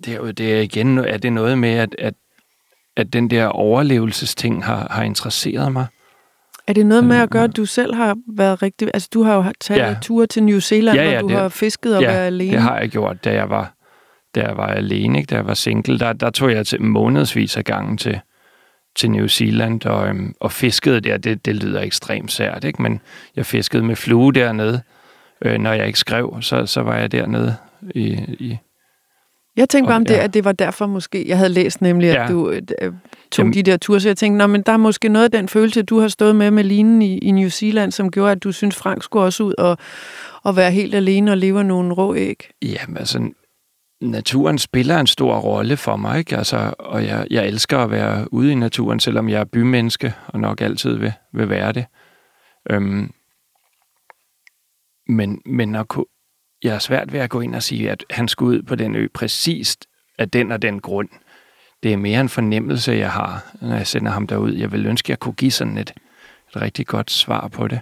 Speaker 2: Det er jo det er igen, er det noget med, at, at, at den der overlevelsesting har, har interesseret mig.
Speaker 1: Er det noget med at gøre, at du selv har været rigtig... Altså, du har jo taget ja. Ture til New Zealand,
Speaker 2: Ja, ja,
Speaker 1: hvor du
Speaker 2: det-
Speaker 1: har fisket og
Speaker 2: ja,
Speaker 1: været alene.
Speaker 2: det har jeg gjort, da jeg var, da jeg var alene, ikke? da jeg var single. Der, der tog jeg til månedsvis af gangen til, til New Zealand og, øhm, og fiskede der. Det, det lyder ekstremt sært, ikke? men jeg fiskede med flue dernede. Øh, når jeg ikke skrev, så, så var jeg dernede i, i
Speaker 1: Jeg tænkte bare om det,
Speaker 2: Ja.
Speaker 1: at det var derfor måske, jeg havde læst nemlig, at
Speaker 2: Ja.
Speaker 1: du øh, øh, tog
Speaker 2: Jamen-
Speaker 1: de der ture, så jeg tænkte, men der er måske noget af den følelse, du har stået med med linen i, i New Zealand, som gjorde, at du synes, Frank skulle også ud og, og være helt alene og leve af nogle rå æg.
Speaker 2: Jamen, altså, naturen spiller en stor rolle for mig, ikke? Altså, og jeg, jeg elsker at være ude i naturen, selvom jeg er bymenneske, og nok altid vil, vil være det. Øhm, men, men at kunne, jeg er svært ved at gå ind og sige, at han skulle ud på den ø præcist af den og den grund. Det er mere en fornemmelse, jeg har, når jeg sender ham derud. Jeg vil ønske, at jeg kunne give sådan et, et rigtig godt svar på det.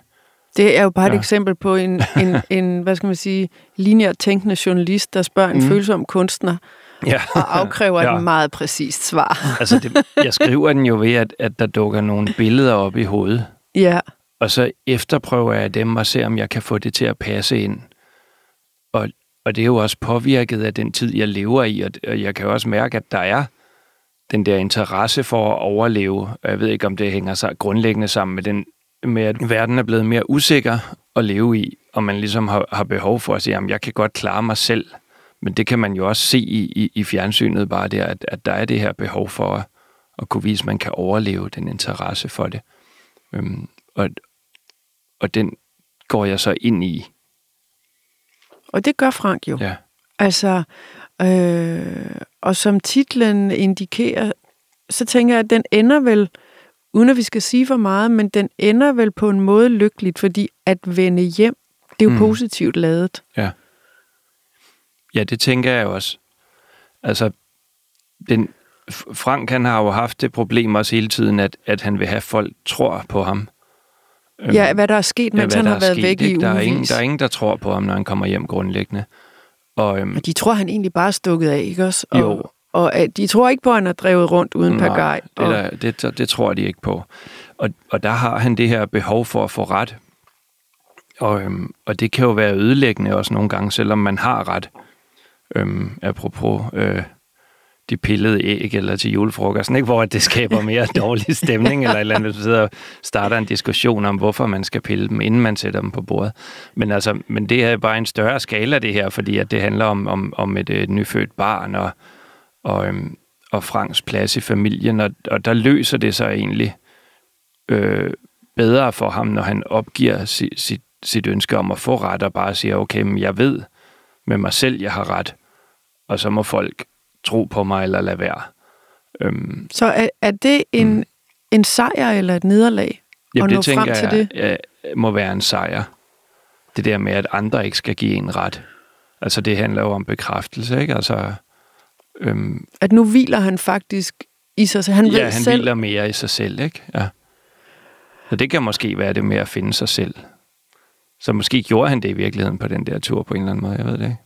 Speaker 1: Det er jo bare ja. et eksempel på en, en, <laughs> en, hvad skal man sige, lineær tænkende journalist, der spørger en mm. Følsom kunstner
Speaker 2: Ja.
Speaker 1: og afkræver. <laughs> Ja. et meget præcist svar. <laughs>
Speaker 2: Altså, det, jeg skriver den jo ved, at, at der dukker nogle billeder op i hovedet.
Speaker 1: Ja,
Speaker 2: Og så efterprøver jeg dem og ser, om jeg kan få det til at passe ind. Og, det er jo også påvirket af den tid, jeg lever i, og, og jeg kan jo også mærke, at der er den der interesse for at overleve. Og jeg ved ikke, om det hænger sig grundlæggende sammen med, den, med at verden er blevet mere usikker at leve i, og man ligesom har, har behov for at sige, at jeg kan godt klare mig selv. Men det kan man jo også se i, i, i fjernsynet bare der, at, at der er det her behov for at, at kunne vise, at man kan overleve den interesse for det. Øhm, og, og den går jeg så ind i
Speaker 1: og det gør Frank jo.
Speaker 2: Ja.
Speaker 1: Altså, øh, og som titlen indikerer, så tænker jeg, at den ender vel, uden at vi skal sige for meget, men den ender vel på en måde lykkeligt, fordi at vende hjem, det er jo mm. Positivt lavet.
Speaker 2: Ja, det tænker jeg også. Altså, den, Frank han har jo haft det problem også hele tiden, at, at han vil have folk tror på ham. Øhm,
Speaker 1: Ja, hvad der er sket, mens
Speaker 2: hvad
Speaker 1: han har været
Speaker 2: sket,
Speaker 1: væk i
Speaker 2: ikke? der er, ingen, der er ingen, der tror på ham, når han kommer hjem grundlæggende. Og, øhm,
Speaker 1: Og de tror, han egentlig bare er stukket af, ikke også? Og,
Speaker 2: Jo.
Speaker 1: Og at de tror ikke på, at han har drevet rundt uden pagaj.
Speaker 2: det, der, det, det, det tror de ikke på. Og, og der har han det her behov for at få ret. Og, øhm, og det kan jo være ødelæggende også nogle gange, selvom man har ret. Øhm, apropos øh, de pillede æg eller til julefrokosten, ikke? hvor det skaber mere <laughs> dårlig stemning, eller et eller andet, hvis man sidder og starter en diskussion om, hvorfor man skal pille dem, inden man sætter dem på bordet. Men, altså, men det er bare en større skala, det her, fordi at det handler om, om, om et, et nyfødt barn, og, og, øhm, og Franks plads i familien, og, og der løser det sig egentlig øh, bedre for ham, når han opgiver sit, sit, sit ønske om at få ret, og bare siger, okay, men jeg ved med mig selv, jeg har ret, og så må folk tro på mig eller lade være. Øhm,
Speaker 1: Så er, er det en, mm. en sejr eller et nederlag?
Speaker 2: ja,
Speaker 1: Og
Speaker 2: det tænker
Speaker 1: frem til
Speaker 2: jeg
Speaker 1: det?
Speaker 2: Ja, må være en sejr. Det der med, at andre ikke skal give en ret. Altså, det handler jo om bekræftelse, ikke? Altså, øhm,
Speaker 1: At nu hviler han faktisk i sig selv. Han
Speaker 2: ja,
Speaker 1: ved
Speaker 2: han
Speaker 1: selv,
Speaker 2: hviler mere i sig selv, ikke? Ja. Så det kan måske være det med at finde sig selv. Så måske gjorde han det i virkeligheden på den der tur på en eller anden måde, jeg ved det ikke.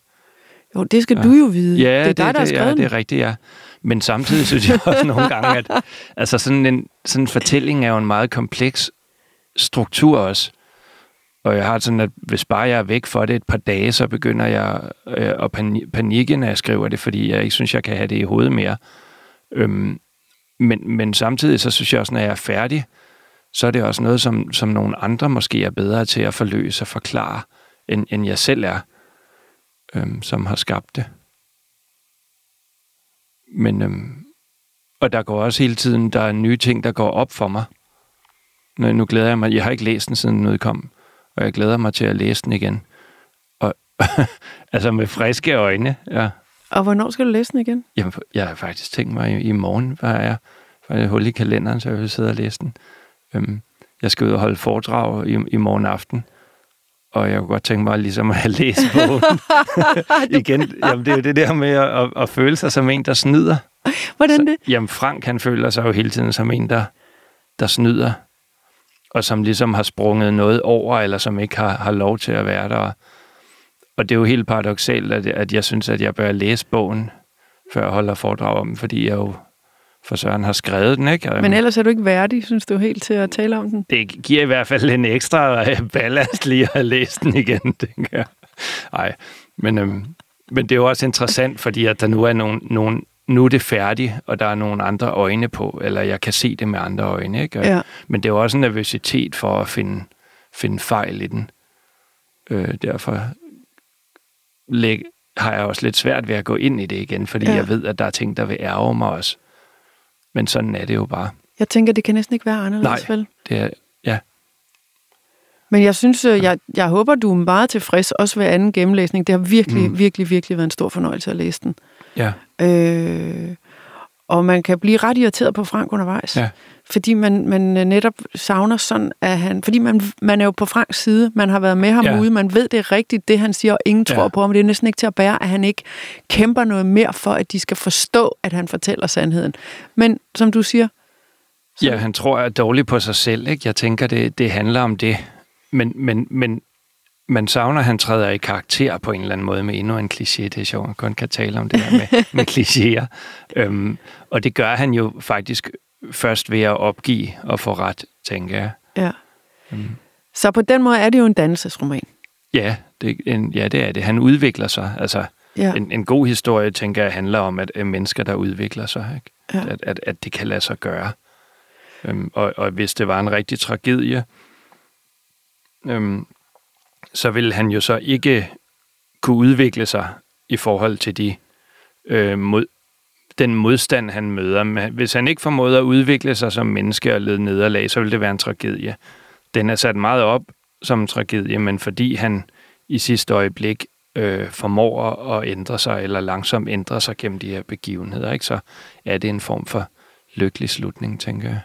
Speaker 1: Jo, det skal
Speaker 2: Ja.
Speaker 1: du jo vide.
Speaker 2: Ja,
Speaker 1: det er dig, der har
Speaker 2: det,
Speaker 1: skrevet
Speaker 2: ja, det er rigtigt, ja. Men samtidig synes jeg også nogle gange, at <laughs> altså sådan, en, sådan en fortælling er jo en meget kompleks struktur også. Og jeg har sådan, at hvis bare jeg er væk for det et par dage, så begynder jeg øh, at panikke, når jeg skriver det, fordi jeg ikke synes, jeg kan have det i hovedet mere. Øhm, men, men samtidig så synes jeg også, når jeg er færdig, så er det også noget, som, som nogle andre måske er bedre til at forløse og forklare, end, end jeg selv er, øhm, som har skabt det. Men, øhm, og der går også hele tiden, der er nye ting, der går op for mig. Nu, nu glæder jeg mig, jeg har ikke læst den, siden den udkom, og jeg glæder mig til at læse den igen. Og, <laughs> altså med friske øjne, ja.
Speaker 1: Og hvornår skal du læse den igen?
Speaker 2: Jamen, jeg har faktisk tænkt mig i, i morgen, hvad er jeg? For jeg hul i kalenderen, så jeg vil sidde og læse den. Øhm, jeg skal ud og holde foredrag i, i morgen aften, og jeg kunne godt tænke mig ligesom at have læst <laughs> bogen. igen, jamen, det er jo det der med at, at, at føle sig som en, der snyder.
Speaker 1: Hvordan det?
Speaker 2: Så, jamen, Frank, han føler sig jo hele tiden som en, der, der snyder, og som ligesom har sprunget noget over, eller som ikke har, har lov til at være der. Og det er jo helt paradoxalt, at, at jeg synes, at jeg bør læse bogen, før jeg holder foredrag om fordi jeg jo for Søren har skrevet den, ikke?
Speaker 1: Men ellers er du ikke værdig, synes du, helt til at tale om den?
Speaker 2: Det giver i hvert fald en ekstra ballast lige at læse den igen, <laughs> tænker jeg. Ej, men, øhm, men det er jo også interessant, fordi at der nu er nogen, nogen nu er det færdigt, og der er nogle andre øjne på, eller jeg kan se det med andre øjne. Ikke?
Speaker 1: Ja.
Speaker 2: Men det er jo også en nervøsitet for at finde, finde fejl i den. Øh, derfor læg, har jeg også lidt svært ved at gå ind i det igen, fordi ja. jeg ved, at der er ting, der vil ærge mig også. Men sådan er det jo bare.
Speaker 1: Jeg tænker, det kan næsten ikke være anderledes,
Speaker 2: Nej,
Speaker 1: vel?
Speaker 2: det er, ja.
Speaker 1: Men jeg synes, øh, jeg, jeg håber, du er meget tilfreds, også ved anden gennemlæsning. Det har virkelig, mm. virkelig, virkelig været en stor fornøjelse at læse den.
Speaker 2: Ja.
Speaker 1: Øh, og man kan blive ret irriteret på Frank undervejs.
Speaker 2: Ja.
Speaker 1: Fordi man, man øh, netop savner sådan, at han... Fordi man, man er jo på Franks side, man har været med ham
Speaker 2: Ja.
Speaker 1: ude, man ved det er rigtigt, det han siger, og ingen tror
Speaker 2: Ja.
Speaker 1: på ham. Det er næsten ikke til at bære, at han ikke kæmper noget mere for, at de skal forstå, at han fortæller sandheden. Men som du siger,
Speaker 2: Ja, han tror, jeg er dårlig på sig selv. Ikke? Jeg tænker, det, det handler om det. Men, men, men man savner, at han træder i karakter på en eller anden måde med endnu en kliché. Det er sjovt, man kun kan tale om det her med, med <laughs> klichéer. Øhm, og det gør han jo faktisk først ved at opgive og få ret, tænker jeg.
Speaker 1: ja.
Speaker 2: Mm.
Speaker 1: Så på den måde er det jo en dannelsesroman.
Speaker 2: Ja, det, en, ja, det er det. Han udvikler sig. Altså,
Speaker 1: Ja.
Speaker 2: en, en god historie, tænker jeg, handler om, at, at mennesker, der udvikler sig. Ikke?
Speaker 1: Ja.
Speaker 2: At, at, at det kan lade sig gøre. Øhm, og, og hvis det var en rigtig tragedie, øhm, så ville han jo så ikke kunne udvikle sig i forhold til de øh, mod, den modstand, han møder. Men hvis han ikke formåede at udvikle sig som menneske og lede nederlag, så ville det være en tragedie. Den er sat meget op som en tragedie, men fordi han i sidste øjeblik øh, formår at ændre sig, eller langsomt ændre sig gennem de her begivenheder, ikke? så er det en form for lykkelig slutning, tænker jeg.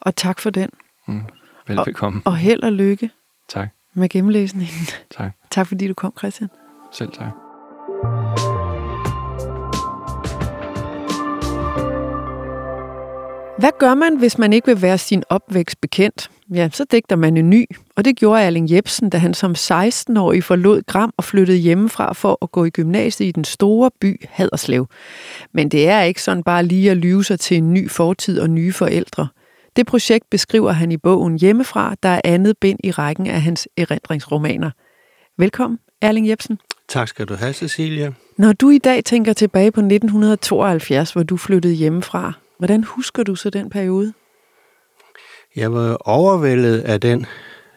Speaker 1: Og tak for den.
Speaker 2: Mm. Velbekomme.
Speaker 1: Og held og lykke
Speaker 2: Tak.
Speaker 1: med gennemlæsningen.
Speaker 2: Tak.
Speaker 1: tak fordi du kom, Christian.
Speaker 2: Selv tak.
Speaker 1: Hvad gør man, hvis man ikke vil være sin opvækst bekendt? Ja, så digter man en ny, og det gjorde Erling Jebsen, da han som 16-årig forlod Gram og flyttede hjemmefra for at gå i gymnasiet i den store by Haderslev. Men det er ikke sådan bare lige at lyve sig til en ny fortid og nye forældre. Det projekt beskriver han i bogen Hjemmefra, der er andet bind i rækken af hans erindringsromaner. Velkommen, Erling Jebsen.
Speaker 4: Tak skal du have, Cecilia.
Speaker 1: Når du i dag tænker tilbage på 1972, hvor du flyttede hjemmefra, hvordan husker du så den periode?
Speaker 4: Jeg var overvældet af den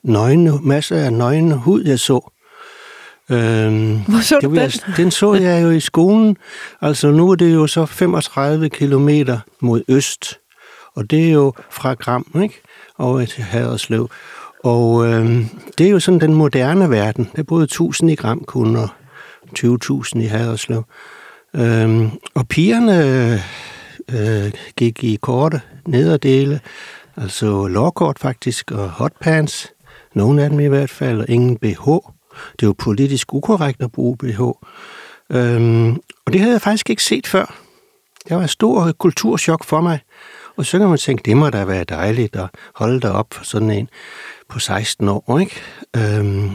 Speaker 4: nøgne, masse af nøgne hud, jeg så. Øhm,
Speaker 1: Hvor så du
Speaker 4: det var
Speaker 1: den?
Speaker 4: jeg, den så jeg jo i skolen. Altså nu er det jo så 35 kilometer mod øst. Og det er jo fra Gram, ikke? Over til Haderslev. Og øhm, det er jo sådan den moderne verden. Der boede 1000 i Gram kun, og 20.000 i Haderslev. Øhm, og pigerne øh, gik i korte nederdele, altså lårkort faktisk, og hotpants. Nogle af dem i hvert fald, og ingen BH. Det er politisk ukorrekt at bruge BH. Øhm, og det havde jeg faktisk ikke set før. Det var et stort kulturschok for mig. Og så kan man tænke, det må da være dejligt at holde dig op for sådan en på 16 år, ikke? Øhm,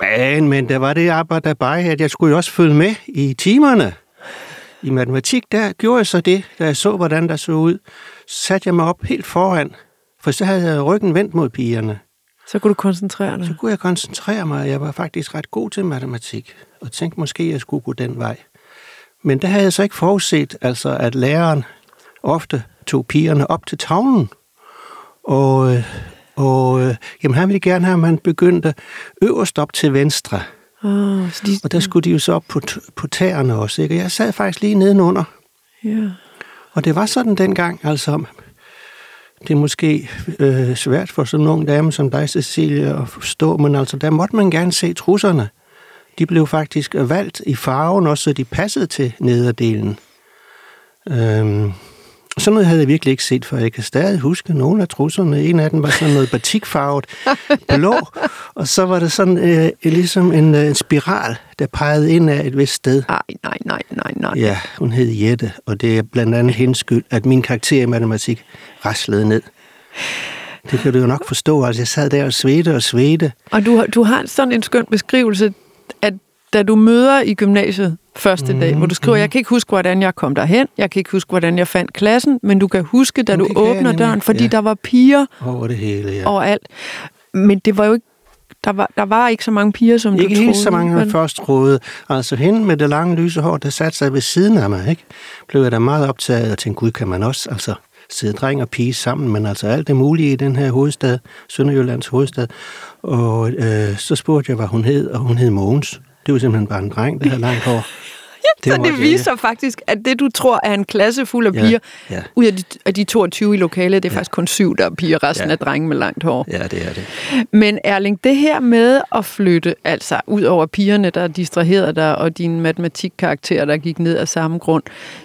Speaker 4: men, men der var det arbejde bare, at jeg skulle jo også følge med i timerne. I matematik, der gjorde jeg så det, da jeg så, hvordan der så ud. Så satte jeg mig op helt foran, for så havde jeg ryggen vendt mod pigerne.
Speaker 1: Så kunne du koncentrere dig.
Speaker 4: Så kunne jeg koncentrere mig. Jeg var faktisk ret god til matematik, og tænkte måske, at jeg skulle gå den vej. Men der havde jeg så ikke forudset, altså at læreren ofte tog pigerne op til tavlen. Og, øh, og øh, jamen, han ville gerne have, at man begyndte øverst op til venstre.
Speaker 1: Oh, så de,
Speaker 4: Og der skulle de jo så op på, på tæerne også. Ikke? Og jeg sad faktisk lige nedenunder.
Speaker 1: ja.
Speaker 4: Og det var sådan dengang, altså, det er måske øh, svært for sådan ung dame som dig, Cecilie, at forstå, men altså, der måtte man gerne se trusserne. De blev faktisk valgt i farven også, så de passede til nederdelen. Øhm, sådan noget havde jeg virkelig ikke set, for jeg kan stadig huske nogle af trusserne. En af dem var sådan noget batikfarvet <laughs> blå, og så var det sådan øh, ligesom en, øh, en spiral, der pegede ind af et vist sted.
Speaker 1: Ej, nej, nej, nej, nej.
Speaker 4: Ja, hun hed Jette, og det er blandt andet hendes skyld, at min karakter i matematik raslede ned. Det kan du jo nok forstå. Altså, jeg sad der og svedte og svedte.
Speaker 1: Og du, du har sådan en skøn beskrivelse, at da du møder i gymnasiet første dag,
Speaker 4: Mhm,
Speaker 1: hvor du skriver, jeg kan ikke huske, hvordan jeg kom derhen, jeg kan ikke huske, hvordan jeg fandt klassen, men du kan huske, da du
Speaker 4: jeg
Speaker 1: åbner døren, fordi
Speaker 4: ja.
Speaker 1: der var piger
Speaker 4: Over det hele, ja.
Speaker 1: overalt. Men det var jo ikke, der var, der var ikke så mange piger, som
Speaker 4: Ikke
Speaker 1: du
Speaker 4: helt
Speaker 1: troede.
Speaker 4: så mange, man først troede. Altså hende med det lange lyse hår, der satte sig ved siden af mig, ikke? Blev jeg da meget optaget og tænkte, gud, kan man også altså, sidde dreng og pige sammen, men altså alt det mulige i den her hovedstad, Sønderjyllands hovedstad. Og øh, så spurgte jeg, hvad hun hed, og hun hed Mogens. Det var simpelthen bare en dreng, der havde langt hår. <laughs>
Speaker 1: Så
Speaker 4: måtte
Speaker 1: det
Speaker 4: jeg-
Speaker 1: viser faktisk, at det, du tror er en klasse fuld af
Speaker 4: Ja,
Speaker 1: piger,
Speaker 4: ja.
Speaker 1: ud af de, af de 22 i lokalet, det er faktisk kun syv, der er piger, resten
Speaker 4: Ja.
Speaker 1: er drenge med langt hår.
Speaker 4: Ja, det er det.
Speaker 1: Men Erling, det her med at flytte, altså ud over pigerne, der distraherede dig, og din matematikkarakter, der gik ned af samme grund.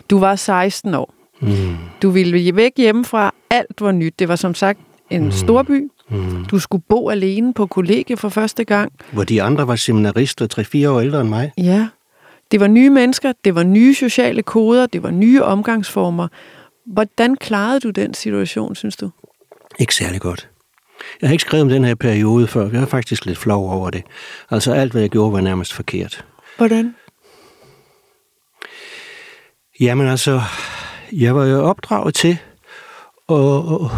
Speaker 1: Du var 16 år.
Speaker 4: Mm,
Speaker 1: Du ville væk hjemmefra. Alt var nyt. Det var som sagt en mm. storby.
Speaker 4: Mm.
Speaker 1: Du skulle bo alene på kollegie for første gang.
Speaker 4: Hvor de andre var seminarister, 3-4 år ældre end mig.
Speaker 1: Ja. Det var nye mennesker, det var nye sociale koder, det var nye omgangsformer. Hvordan klarede du den situation, synes du?
Speaker 4: Ikke særlig godt. Jeg har ikke skrevet om den her periode før. Jeg er faktisk lidt flov over det. Altså alt, hvad jeg gjorde, var nærmest forkert.
Speaker 1: Hvordan?
Speaker 4: Jamen altså, jeg var jo opdraget til og, og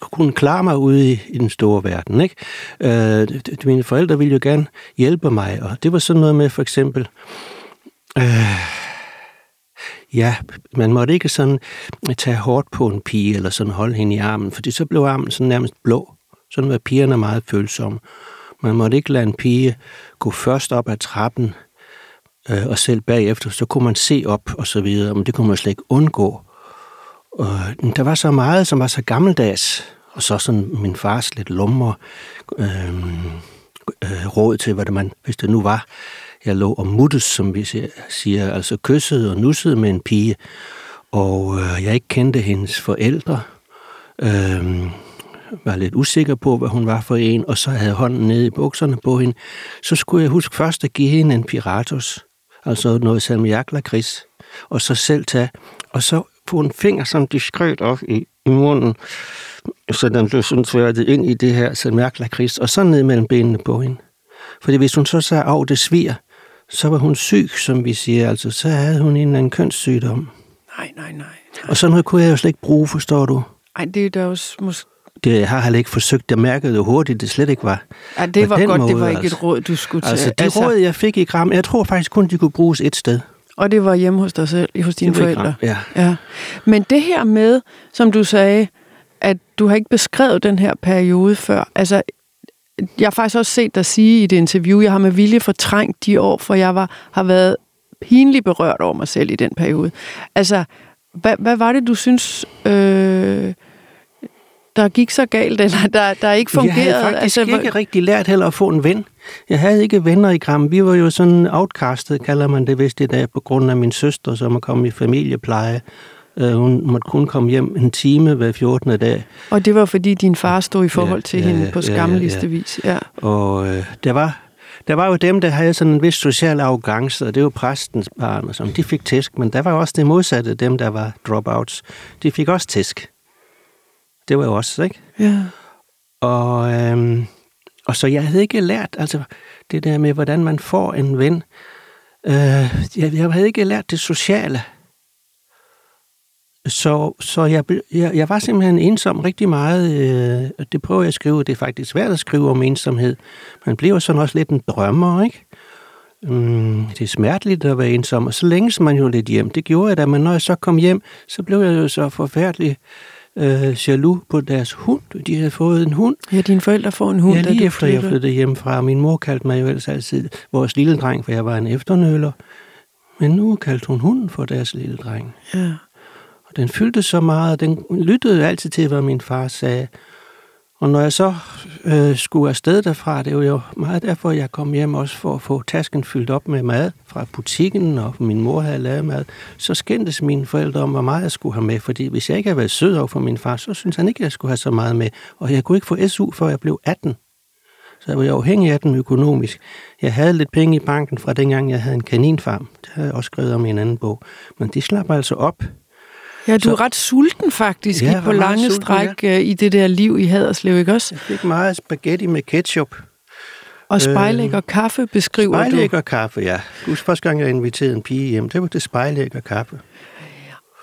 Speaker 4: kunne klare mig ude i, i den store verden. Ikke? Øh, mine forældre ville jo gerne hjælpe mig, og det var sådan noget med for eksempel... Øh, ja, man måtte ikke sådan tage hårdt på en pige, eller sådan holde hende i armen, fordi så blev armen sådan nærmest blå. Sådan var pigerne meget følsomme. Man måtte ikke lade en pige gå først op ad trappen, øh, og selv bagefter, så kunne man se op og så videre, men det kunne man slet ikke undgå. Og der var så meget, som var så gammeldags, og så sådan min fars lidt lummer øh, øh, råd til, hvad det man, hvis det nu var, jeg lå og muttes, som vi siger- altså kyssede og nussede med en pige, og øh, jeg ikke kendte hendes forældre, øh, var lidt usikker på, hvad hun var for en, og så havde hånden nede i bukserne på hende, så skulle jeg huske først at give hende en piratus, altså noget salmiaklakris, og så selv tage, og så få en finger sådan diskret op i, i munden, så den blev sådan sværtet ind i det her salmiak lakrids, og så ned mellem benene på hende. Fordi hvis hun så sagde, at det sviger, så var hun syg, som vi siger, altså så havde hun en eller anden kønssygdom.
Speaker 1: Nej, nej, nej.
Speaker 4: Og sådan noget kunne jeg jo slet ikke bruge, forstår du?
Speaker 1: Ej, det er da også måske...
Speaker 4: Det jeg har heller ikke forsøgt, jeg mærkede jo hurtigt, det slet ikke var.
Speaker 1: Ja, det
Speaker 4: På
Speaker 1: var godt, det
Speaker 4: måde,
Speaker 1: var ikke
Speaker 4: altså.
Speaker 1: et råd, du skulle tage.
Speaker 4: Altså, det råd, jeg fik i Gram, jeg tror faktisk kun, de kunne bruges et sted.
Speaker 1: Og det var hjemme hos dig selv, hos dine forældre.
Speaker 4: Ja.
Speaker 1: Ja. Men det her med, som du sagde, at du har ikke beskrevet den her periode før. Altså, jeg har faktisk også set dig sige i det interview, jeg har med vilje fortrængt de år, for jeg var, har været pinligt berørt over mig selv i den periode. Altså, hvad, hvad var det, du synes, øh, der gik så galt, eller der, der ikke fungerede?
Speaker 4: Jeg havde faktisk
Speaker 1: altså,
Speaker 4: ikke rigtig lært heller at få en ven. Jeg havde ikke venner i Gram. Vi var jo sådan outcastet, kalder man det vist i dag, på grund af min søster, som er kommet i familiepleje. Øh, hun måtte kun komme hjem en time hver 14. dag.
Speaker 1: Og det var fordi din far stod i forhold til
Speaker 4: ja,
Speaker 1: hende
Speaker 4: ja,
Speaker 1: på
Speaker 4: ja, ja,
Speaker 1: skamligste
Speaker 4: ja.
Speaker 1: vis. Ja.
Speaker 4: Og øh, der var der var jo dem, der havde sådan en vis social arrogance, og det var præstens barn og sådan. De fik tæsk, men der var også det modsatte, dem der var dropouts. De fik også tæsk. Det var jo også, ikke?
Speaker 1: ja.
Speaker 4: Og, øhm, og så jeg havde ikke lært, altså det der med, hvordan man får en ven. Øh, jeg, jeg havde ikke lært det sociale. så, så jeg, jeg, jeg var simpelthen ensom rigtig meget. Øh, det prøver jeg at skrive. Det er faktisk svært at skrive om ensomhed. Man bliver sådan også lidt en drømmer, ikke? Mm, det er smerteligt at være ensom, og så længes man jo lidt hjem. Det gjorde jeg da, men når jeg så kom hjem, så blev jeg jo så forfærdelig øh, jaloux på deres hund. De havde fået en hund.
Speaker 1: Ja, dine forældre får en hund,
Speaker 4: Ja, lige efter jeg flyttede hjemmefra. Min mor kaldte mig jo ellers altid vores lille dreng, for jeg var en efternøler. Men nu kaldte hun hunden for deres lille dreng.
Speaker 1: Ja.
Speaker 4: Og den fyldte så meget, den lyttede altid til, hvad min far sagde. Og når jeg så øh, skulle afsted derfra, det var jo meget derfor, jeg kom hjem også for at få tasken fyldt op med mad fra butikken, og min mor havde lavet mad, så skændtes mine forældre om, hvor meget jeg skulle have med, fordi hvis jeg ikke havde været sød over for min far, så synes han ikke, at jeg skulle have så meget med. Og jeg kunne ikke få SU, før jeg blev 18. Så jeg var jo afhængig af den økonomisk. Jeg havde lidt penge i banken fra dengang, jeg havde en kaninfarm. Det har jeg også skrevet om i en anden bog. Men de slap altså op.
Speaker 1: Ja, du
Speaker 4: Så-
Speaker 1: er ret sulten faktisk
Speaker 4: Ja,
Speaker 1: på lange
Speaker 4: sulten,
Speaker 1: stræk ja. i det der liv i Haderslev, ikke også?
Speaker 4: Jeg fik meget spaghetti med ketchup.
Speaker 1: Og spejlæg og kaffe beskriver
Speaker 4: Spejlæg
Speaker 1: du.
Speaker 4: og kaffe, ja. Husk første gang, jeg inviterede en pige hjem, det var det spejlæg og kaffe.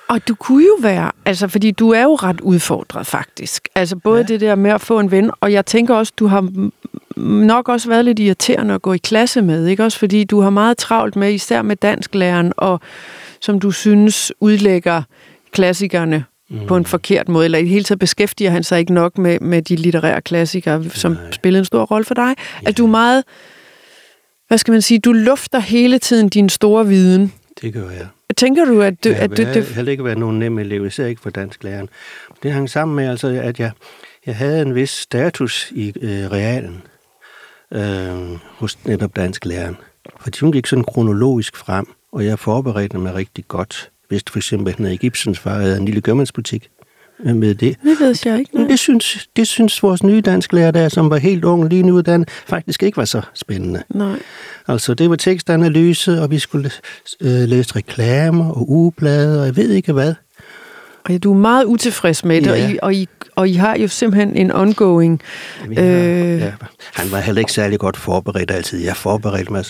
Speaker 1: Og du kunne jo være, altså fordi du er jo ret udfordret faktisk. Altså både ja. Det der med at få en ven, og jeg tænker også, du har nok også været lidt irriterende at gå i klasse med, ikke også? Fordi du har meget travlt med, især med dansklæreren, og som du synes udlægger klassikerne mm. på en forkert måde, eller i det hele taget beskæftiger han sig ikke nok med, med de litterære klassikere, som
Speaker 4: Nej.
Speaker 1: spillede en stor rolle for dig. Ja. At du er meget, hvad skal man sige, du lufter hele tiden din store viden.
Speaker 4: Det gør jeg.
Speaker 1: Tænker du, at, du,
Speaker 4: Jeg
Speaker 1: at det,
Speaker 4: heller ikke været nogen nem elev, især ikke for dansklæreren. Det hang sammen med, altså, at jeg, jeg havde en vis status i øh, realen øh, hos netop dansklæreren. Fordi hun gik sådan kronologisk frem, og jeg forberedte mig rigtig godt. Hvis for eksempel, Henrik Ibsens far havde en lille gømmandsbutik øh, med det.
Speaker 1: det ved jeg ikke.
Speaker 4: Men det synes, det synes vores nye dansklærer der, som var helt ung lige nu, den faktisk ikke var så spændende.
Speaker 1: Nej.
Speaker 4: Altså, det var tekstanalyse, og vi skulle øh, læse reklamer og ugeblade, og jeg ved ikke hvad.
Speaker 1: Og du er meget utilfreds med det,
Speaker 4: Ja.
Speaker 1: og, I, og, I, og I har jo simpelthen en ongoing...
Speaker 4: Har-
Speaker 1: Øh.
Speaker 4: ja, han var heller ikke særlig godt forberedt altid. Jeg forberedte mig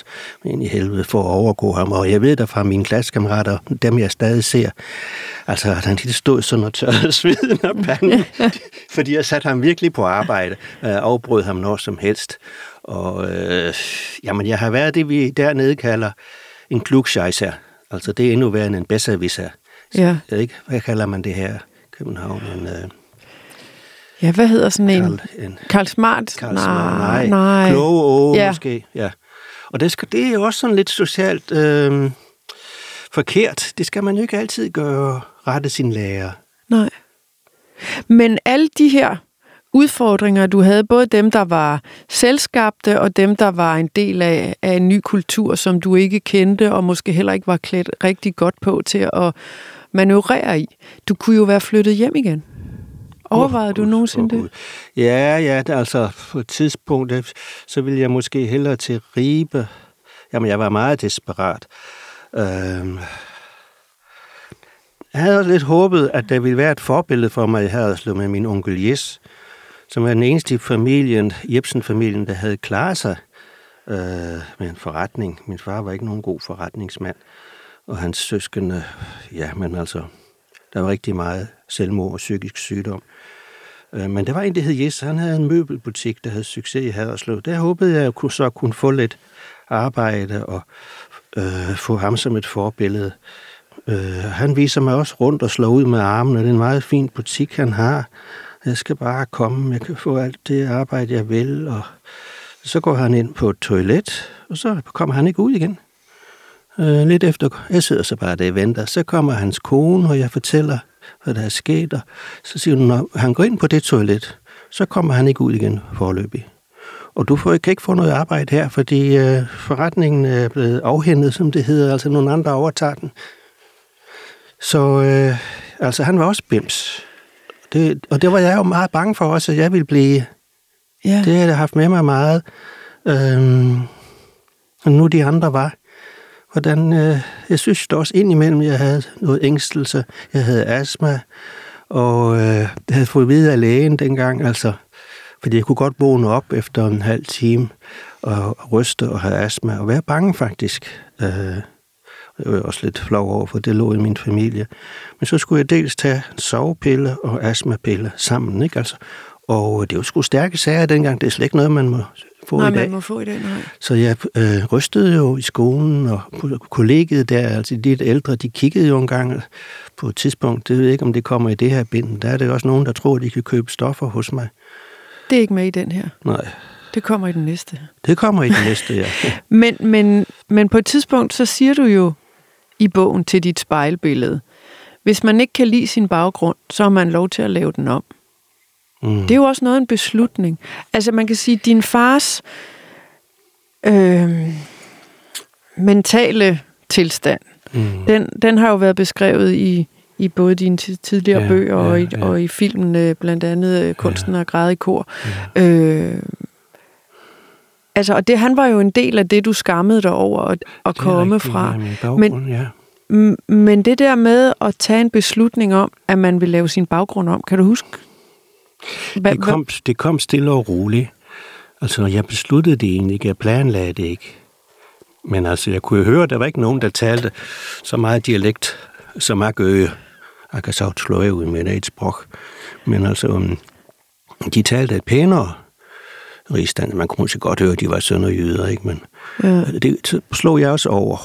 Speaker 4: ind i helvede for at overgå ham, og jeg ved da fra mine klassekammerater, dem jeg stadig ser, altså at han lige stod sådan og tørrede sveden af panden, <laughs> fordi jeg satte ham virkelig på arbejde, og jeg afbrød ham når som helst. Og øh, jamen, jeg har været det, vi dernede kalder en klugscheißer. Altså, det er endnu værre end en besserwisser.
Speaker 1: Ja.
Speaker 4: Jeg ikke, hvad kalder man det her København? En, øh,
Speaker 1: Ja, hvad hedder sådan en?
Speaker 4: Karl, en
Speaker 1: Karl Smart?
Speaker 4: Karl
Speaker 1: nej,
Speaker 4: Smart, nej.
Speaker 1: nej.
Speaker 4: Kloge åge,
Speaker 1: Ja.
Speaker 4: måske. Ja. Og det, skal, det er jo også sådan lidt socialt øh, forkert. Det skal man jo ikke altid gøre, rette sin lærer.
Speaker 1: nej. Men alle de her udfordringer, du havde, både dem, der var selvskabte, og dem, der var en del af, af en ny kultur, som du ikke kendte, og måske heller ikke var klædt rigtig godt på til at manøvrere i. Du kunne jo være flyttet hjem igen. Overvejede du nogensinde det?
Speaker 4: Ja, ja, det, altså på et tidspunkt, øh, så ville jeg måske hellere til Ribe. Jamen, jeg var meget desperat. Øhm, jeg havde også lidt håbet, at der ville være et forbillede for mig i Haderslev med min onkel Jes, som er den eneste i familien, Jebsen-familien, der havde klaret sig øh, med en forretning. Min far var ikke nogen god forretningsmand, og hans søskende, ja, men altså, der var rigtig meget selvmord og psykisk sygdom. Øh, men der var en, der hed Jes, han havde en møbelbutik, der havde succes i Haderslev. Der håbede jeg, at kunne så kunne få lidt arbejde og øh, få ham som et forbillede. Øh, han viser mig også rundt og slår ud med armene. Det er en meget fin butik, han har. Jeg skal bare komme, jeg kan få alt det arbejde, jeg vil. Og så går han ind på et toilet, og så kommer han ikke ud igen. Øh, lidt efter, jeg sidder så bare der og venter, så kommer hans kone, og jeg fortæller, hvad der er sket, og så siger hun, når han går ind på det toilet, så kommer han ikke ud igen forløbig. Og du får, kan ikke få noget arbejde her, fordi øh, forretningen er blevet afhændet, som det hedder, altså nogle andre overtager den. Så øh, altså, han var også bims. Det, og det var jeg jo meget bange for også, at jeg ville blive.
Speaker 1: Ja.
Speaker 4: Det har jeg haft med mig meget. Øhm, og nu de andre var. Hvordan, øh, jeg synes da også indimellem, jeg havde noget ængstelse. Jeg havde astma, og øh, jeg havde fået at vide af lægen dengang, altså, fordi jeg kunne godt vågne op efter en halv time og ryste og have astma og være bange faktisk. Øh, jeg var også lidt flov over, for det lå i min familie. Men så skulle jeg dels tage sovepille og astmapille sammen, ikke? Altså, og det var sgu stærke sager dengang. Det er slet ikke noget, man må få
Speaker 1: nej,
Speaker 4: i dag.
Speaker 1: man må få i dag, nej.
Speaker 4: Så jeg øh, rystede jo i skolen, og kollegiet der, altså de lidt ældre, de kiggede jo engang på et tidspunkt, det ved jeg ikke, om det kommer i det her bind. Der er det også nogen, der tror, de kan købe stoffer hos mig.
Speaker 1: Det er ikke med i den her.
Speaker 4: Nej,
Speaker 1: Det kommer i den næste.
Speaker 4: det kommer i det næste, ja. <laughs>
Speaker 1: Men, men, men på et tidspunkt, så siger du jo i bogen til dit spejlbillede, hvis man ikke kan lide sin baggrund, så har man lov til at lave den om.
Speaker 4: Mm.
Speaker 1: Det er jo også noget af en beslutning. Altså man kan sige, at din fars øh, mentale tilstand,
Speaker 4: Mm.
Speaker 1: den, den har jo været beskrevet i, i både dine ti- tidligere
Speaker 4: Ja,
Speaker 1: bøger og,
Speaker 4: ja,
Speaker 1: i,
Speaker 4: ja.
Speaker 1: og i filmen, øh, blandt andet øh, Kunsten og græde i kor. Øh, altså, og det, han var jo en del af det, du skammede dig over at, at
Speaker 4: Det
Speaker 1: komme
Speaker 4: rigtigt,
Speaker 1: fra.
Speaker 4: Ja, baggrund, ja.
Speaker 1: Men det der med at tage en beslutning om, at man vil lave sin baggrund om, kan du huske? Hva,
Speaker 4: Det kom, det kom stille og roligt. Altså, jeg besluttede det egentlig ikke. Jeg planlagde det ikke. Men altså, jeg kunne jo høre, at der var ikke nogen, der talte så meget dialekt som jeg gør. Jeg kan så slå ud med et sprog. Men altså, um, de talte et pænere rigsstand. Man kunne måske godt høre, at de var sønderjyder, ikke? Men
Speaker 1: ja.
Speaker 4: det så slog jeg også over.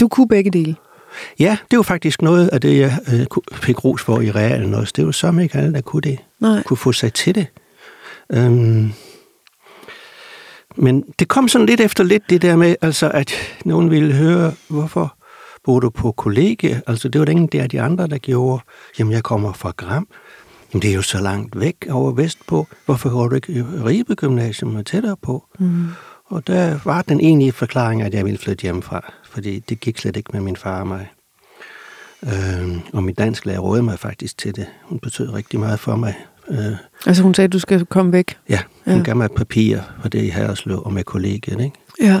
Speaker 1: Du kunne begge dele.
Speaker 4: Ja, det var faktisk noget af det, jeg øh, fik ros for i realen også. Det var så ikke alle, der kunne det.
Speaker 1: Nej.
Speaker 4: Kunne få sig til det. Øhm, men det kom sådan lidt efter lidt, det der med, altså, at nogen ville høre, hvorfor bor du på kollegie? Altså, det var der ingen der de andre, der gjorde. Jamen, jeg kommer fra Gram. Jamen, det er jo så langt væk over vestpå. Hvorfor går du ikke Ribe Gymnasium og tættere på?
Speaker 1: Mm.
Speaker 4: Og der var den egentlige forklaring, at jeg ville flytte hjemmefra, fordi det gik slet ikke med min far og mig. Øhm, og min dansk lærer rådede mig faktisk til det. Hun betød rigtig meget for mig. Øh,
Speaker 1: Altså hun sagde, at du skal komme væk.
Speaker 4: ja, hun
Speaker 1: Ja.
Speaker 4: gav mig papirer for det i Haderslev og med kollegiet. Ikke?
Speaker 1: Ja.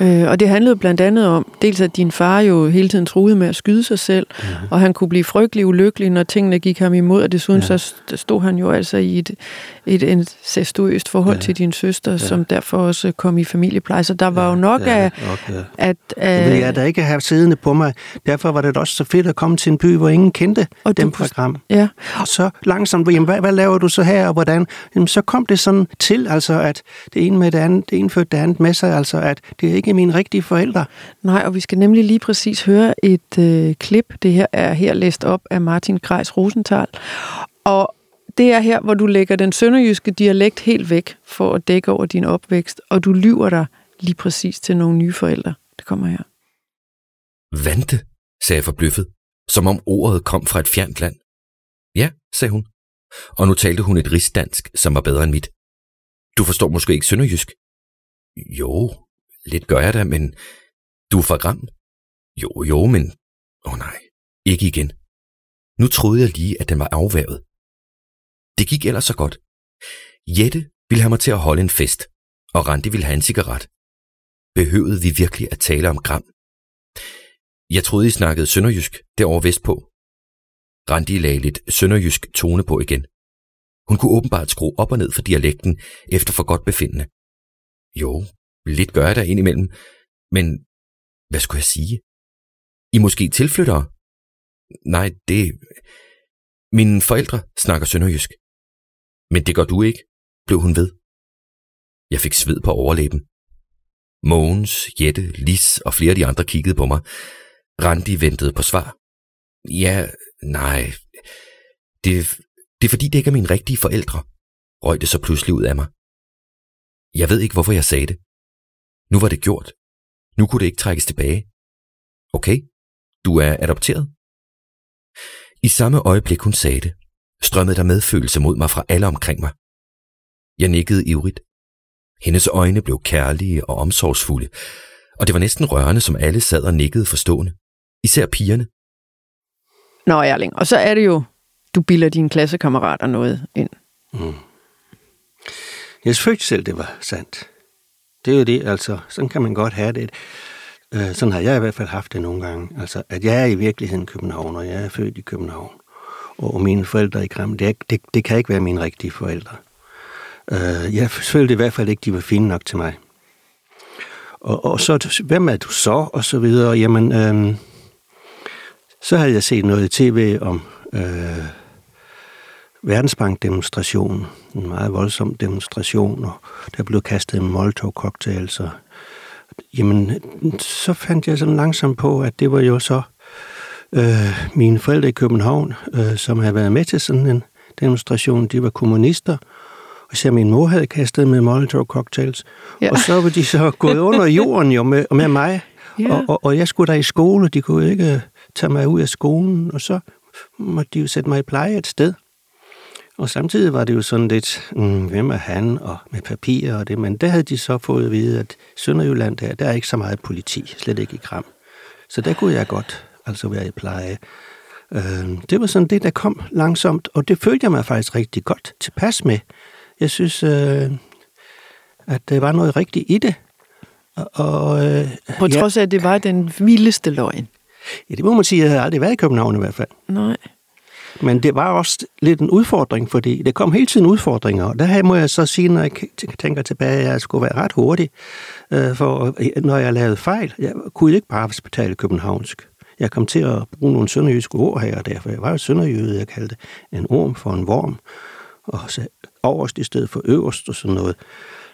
Speaker 1: Øh, og det handlede blandt andet om, dels at din far jo hele tiden truede med at skyde sig selv,
Speaker 4: Mhm.
Speaker 1: og han kunne blive frygtelig ulykkelig, når tingene gik ham imod, og desuden ja. Så st- stod han jo altså i et, et incestuøst forhold ja.
Speaker 4: Ja.
Speaker 1: til din søster, ja.
Speaker 4: Ja.
Speaker 1: som derfor også kom i familiepleje. Så der var jo nok
Speaker 4: det
Speaker 1: af,
Speaker 4: nok, ja.
Speaker 1: at...
Speaker 4: Det ville jeg
Speaker 1: at
Speaker 4: da ikke have siddende på mig. Derfor var det også så fedt at komme til en by, hvor ingen kendte
Speaker 1: Og
Speaker 4: dem program.
Speaker 1: ja,
Speaker 4: Og så langsomt, jamen, hvad, hvad laver du så her, og hvordan? Jamen, så kom det sådan til, altså, at det ene med det andet, det ene førte det andet med sig, altså, at det er ikke mine rigtige forældre.
Speaker 1: nej, og vi skal nemlig lige præcis høre et øh, klip. Det her er her læst op af Martin Grejs Rosenthal. Og det er her, hvor du lægger den sønderjyske dialekt helt væk for at dække over din opvækst, og du lyver dig lige præcis til nogle nye forældre. Det kommer her.
Speaker 5: Vante, sagde jeg forbløffet, som om ordet kom fra et fjernt land. Ja, sagde hun. Og nu talte hun et rigsdansk, som var bedre end mit. Du forstår måske ikke sønderjysk? Jo, lidt gør jeg da, men du er fra Gram? Jo, jo, men... Åh oh, nej, ikke igen. Nu troede jeg lige, at den var afvævet. Det gik ellers så godt. Jette ville have mig til at holde en fest, og Randi ville have en cigaret. Behøvede vi virkelig at tale om Gram? Jeg troede, I snakkede sønderjysk derovre vestpå. Randi lagde lidt sønderjysk tone på igen. Hun kunne åbenbart skrue op og ned for dialekten efter for godt befindende. Jo, lidt gør jeg der indimellem, men hvad skulle jeg sige? I måske tilflyttere? Nej, det... Mine forældre snakker sønderjysk. Men det gør du ikke, blev hun ved. Jeg fik sved på overlæben. Mogens, Jette, Lis og flere af de andre kiggede på mig. Randi ventede på svar. Ja, nej. Det, det er fordi, det ikke er mine rigtige forældre, røg det så pludselig ud af mig. Jeg ved ikke, hvorfor jeg sagde det. Nu var det gjort. Nu kunne det ikke trækkes tilbage. Okay, du er adopteret. I samme øjeblik hun sagde det, strømmede der medfølelse mod mig fra alle omkring mig. Jeg nikkede ivrigt. Hendes øjne blev kærlige og omsorgsfulde, og det var næsten rørende, som alle sad og nikkede forstående. Især pigerne.
Speaker 1: Nå, Erling, og så er det jo, du bilder dine klassekammerater noget ind.
Speaker 4: Jeg følte selv, det var sandt. Det er jo det, altså, sådan kan man godt have det. Øh, sådan har jeg i hvert fald haft det nogle gange. Altså, at jeg er i virkeligheden København, og jeg er født i København. Og mine forældre i Kreml. det, er, det, det kan ikke være mine rigtige forældre. Øh, jeg følte i hvert fald ikke, de var fine nok til mig. Og, og så, hvem er du så? Og så videre. Jamen, øh, så havde jeg set noget i tv om øh, Verdensbank-demonstrationen. En meget voldsom demonstration, og der blev kastet Molotov-cocktails. Og, jamen, så fandt jeg sådan langsomt på, at det var jo så øh, mine forældre i København, øh, som havde været med til sådan en demonstration. De var kommunister, og så min mor havde kastet med Molotov-cocktails. Ja. Og så var de så gået under jorden jo med, med mig. Ja. Og, og, og jeg skulle da i skole, de kunne ikke tage mig ud af skolen, og så måtte de jo sætte mig i pleje et sted. Og samtidig var det jo sådan lidt, mm, hvem er han, og med papirer og det, men der havde de så fået at vide, at Sønderjylland der, der er ikke så meget politi, slet ikke i Kram. Så der kunne jeg godt altså være i pleje. Øh, det var sådan det, der kom langsomt, og det følte jeg mig faktisk rigtig godt tilpas med. Jeg synes, øh, at der var noget rigtigt i det.
Speaker 1: Og, øh, På trods af, at det var den vildeste løgn.
Speaker 4: Ja, det må man sige. Jeg havde aldrig været i København i hvert fald.
Speaker 1: Nej.
Speaker 4: Men det var også lidt en udfordring, fordi det kom hele tiden udfordringer. Og der må jeg så sige, når jeg tænker tilbage, at jeg skulle være ret hurtig. Øh, for når jeg lavede fejl, jeg kunne ikke bare betale københavnsk. Jeg kom til at bruge nogle sønderjyske ord her og der, for jeg var jo sønderjyde, jeg kaldte en orm for en vorm, og så overst i stedet for øverst og sådan noget.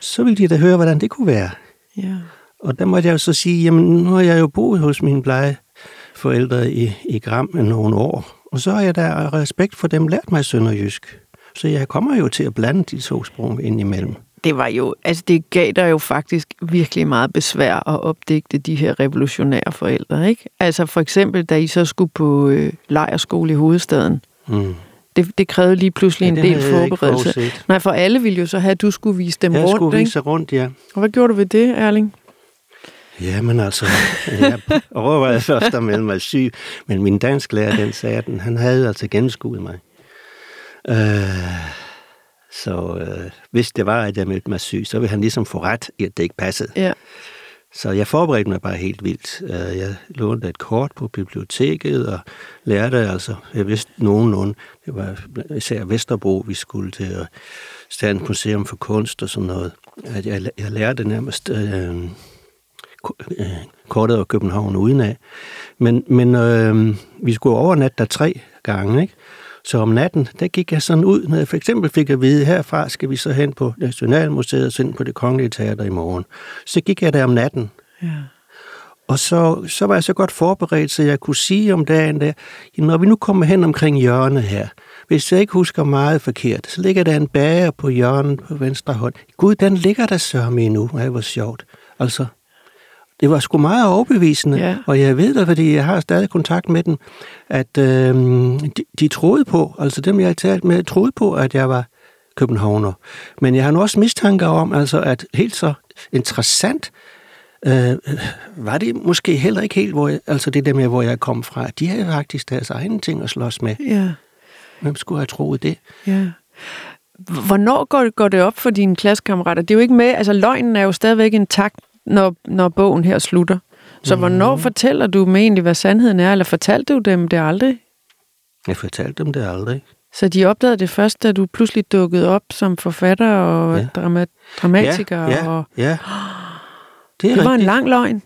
Speaker 4: Så ville de da høre, hvordan det kunne være.
Speaker 1: Ja.
Speaker 4: Og der måtte jeg jo så sige, jamen nu har jeg jo boet hos mine plejeforældre i, i Gram i nogle år, og så har jeg da respekt for dem lært mig sønderjysk. Så jeg kommer jo til at blande de to sprog ind imellem.
Speaker 1: Det var jo, altså det gav dig jo faktisk virkelig meget besvær at opdigte de her revolutionære forældre, ikke? Altså for eksempel, da I så skulle på øh, lejerskole i hovedstaden. Mm. Det, det krævede lige pludselig ja, en del forberedelse. Nej, for alle ville jo så have, at du skulle vise dem
Speaker 4: jeg
Speaker 1: rundt,
Speaker 4: Jeg skulle
Speaker 1: vise
Speaker 4: rundt, ja.
Speaker 1: Og hvad gjorde du ved det, Erling?
Speaker 4: Jamen altså, jeg overvejede først at melde mig syg, men min dansklærer, den sagde, at han havde altså gennemskuet mig. Øh, så øh, hvis det var, at jeg meldte mig syg, så ville han ligesom få ret i, at det ikke passede.
Speaker 1: Ja.
Speaker 4: Så jeg forberedte mig bare helt vildt. Øh, jeg lånte et kort på biblioteket og lærte altså, jeg vidste nogenlunde, det var især Vesterbro, vi skulle til at Statens Museum for Kunst og sådan noget. At jeg, jeg lærte nærmest øh, Øh, kortet af København udenad. Men, men øh, vi skulle overnatte der tre gange, ikke? Så om natten, der gik jeg sådan ud, når jeg for eksempel fik at vide, herfra skal vi så hen på Nationalmuseet og sind på det kongelige teater i morgen. Så gik jeg der om natten.
Speaker 1: Ja.
Speaker 4: Og så, så var jeg så godt forberedt, så jeg kunne sige om dagen der, når vi nu kommer hen omkring hjørnet her, hvis jeg ikke husker meget forkert, så ligger der en bager på hjørnet på venstre hånd. Gud, den ligger der sørme endnu. Det var sjovt. Altså, det var sgu meget overbevisende, ja. og jeg ved det, fordi jeg har stadig kontakt med dem, at øh, de, de troede på, altså dem jeg har talt med, troede på, at jeg var københavner. Men jeg har nu også mistanker om, altså at helt så interessant, øh, var det måske heller ikke helt, hvor jeg, altså det der med, hvor jeg kom fra. De havde faktisk deres egne ting at slås med.
Speaker 1: Ja.
Speaker 4: Hvem skulle have troet det?
Speaker 1: Ja. Hvornår går, går det op for dine klassekammerater? Det er jo ikke med, altså løgnen er jo stadigvæk intakt når, når bogen her slutter. Så mm. hvornår fortæller du dem egentlig, hvad sandheden er, eller fortalte du dem det aldrig?
Speaker 4: Jeg fortalte dem det aldrig.
Speaker 1: Så de opdagede det først, da du pludselig dukkede op som forfatter og ja. drama, dramatiker?
Speaker 4: Ja, ja,
Speaker 1: og...
Speaker 4: ja.
Speaker 1: Det, er det var en lang løgn?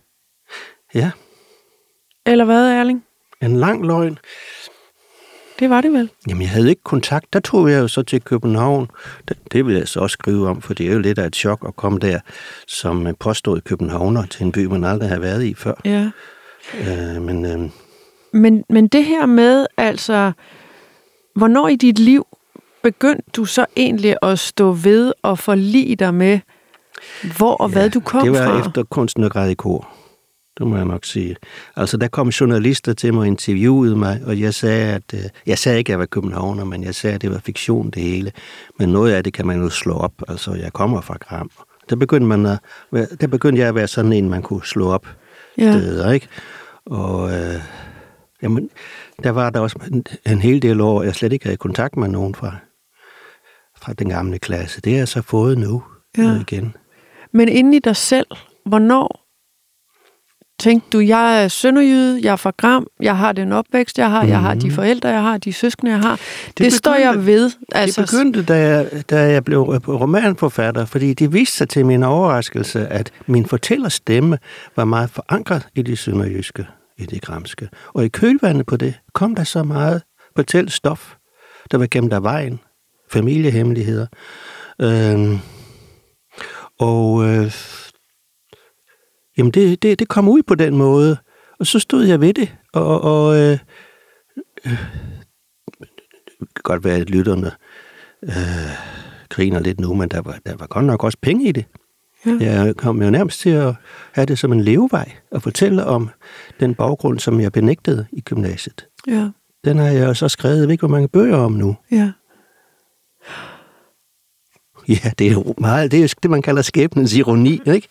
Speaker 4: Ja.
Speaker 1: Eller hvad, Erling?
Speaker 4: En lang løgn.
Speaker 1: Det var det vel?
Speaker 4: Jamen, jeg havde ikke kontakt. Der tog jeg jo så til København. Det, det vil jeg så også skrive om, for det er jo lidt af et chok at komme der som påstået københavner til en by, man aldrig har været i før.
Speaker 1: Ja.
Speaker 4: Øh, men, øh...
Speaker 1: men, men det her med, altså, hvornår i dit liv begyndte du så egentlig at stå ved og forlige dig med, hvor og ja, hvad du kom fra?
Speaker 4: det var fra? efter kunstnergrad i kor det må jeg nok sige. Altså, der kom journalister til mig og interviewede mig, og jeg sagde, at øh, jeg sagde ikke, at jeg var københavner, men jeg sagde, at det var fiktion, det hele. Men noget af det kan man jo slå op. Altså, jeg kommer fra Gram. Der begyndte, man at, der begyndte jeg at være sådan en, man kunne slå op ja. steder, ikke? Og øh, jamen, der var der også en, en hel del år, jeg slet ikke havde kontakt med nogen fra, fra den gamle klasse. Det er jeg så fået nu ja. igen.
Speaker 1: Men inden i dig selv, hvornår tænkte du, jeg er sønderjyde, jeg er fra Gram, jeg har den opvækst, jeg har, mm. jeg har de forældre, jeg har, de søskende, jeg har. Det, det står jeg ved.
Speaker 4: Altså, det begyndte, da jeg, da jeg blev romanforfatter, fordi det viste sig til min overraskelse, at min fortællerstemme var meget forankret i det sønderjyske, i det gramske. Og i kølvandet på det kom der så meget fortællestof, der var gennem der vejen, familiehemmeligheder. Øh, og øh, jamen det, det, det kom ud på den måde, og så stod jeg ved det, og, og øh, øh, det kan godt være, at lytterne øh, griner lidt nu, men der var, der var godt nok også penge i det. Ja. Jeg kom jo nærmest til at have det som en levevej, og fortælle om den baggrund, som jeg benægtede i gymnasiet.
Speaker 1: Ja.
Speaker 4: Den har jeg så skrevet, jeg ved ikke, hvor mange bøger om nu.
Speaker 1: Ja.
Speaker 4: Ja, det er jo meget, det er det, man kalder skæbnens ironi, ikke?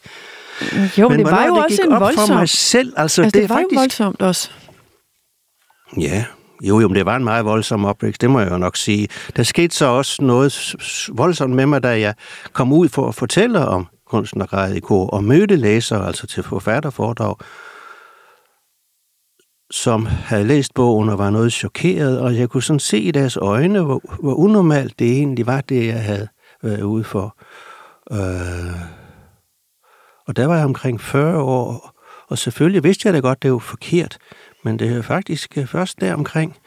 Speaker 1: Jo, Men det var jo det også en voldsom...
Speaker 4: for mig selv, altså,
Speaker 1: altså
Speaker 4: det,
Speaker 1: det var
Speaker 4: faktisk...
Speaker 1: jo voldsomt også.
Speaker 4: Ja, jo, jo, men det var en meget voldsom opvækst, det må jeg jo nok sige. Der skete så også noget voldsomt med mig, da jeg kom ud for at fortælle om kunsten og i kor, og mødte læsere, altså til forfatterforedrag, som havde læst bogen og var noget chokeret, og jeg kunne sådan se i deres øjne, hvor, hvor unormalt det egentlig var, det jeg havde været ude for. Øh, og der var jeg omkring 40 år, og selvfølgelig vidste jeg da godt, det var forkert, men det er faktisk øh, først der omkring,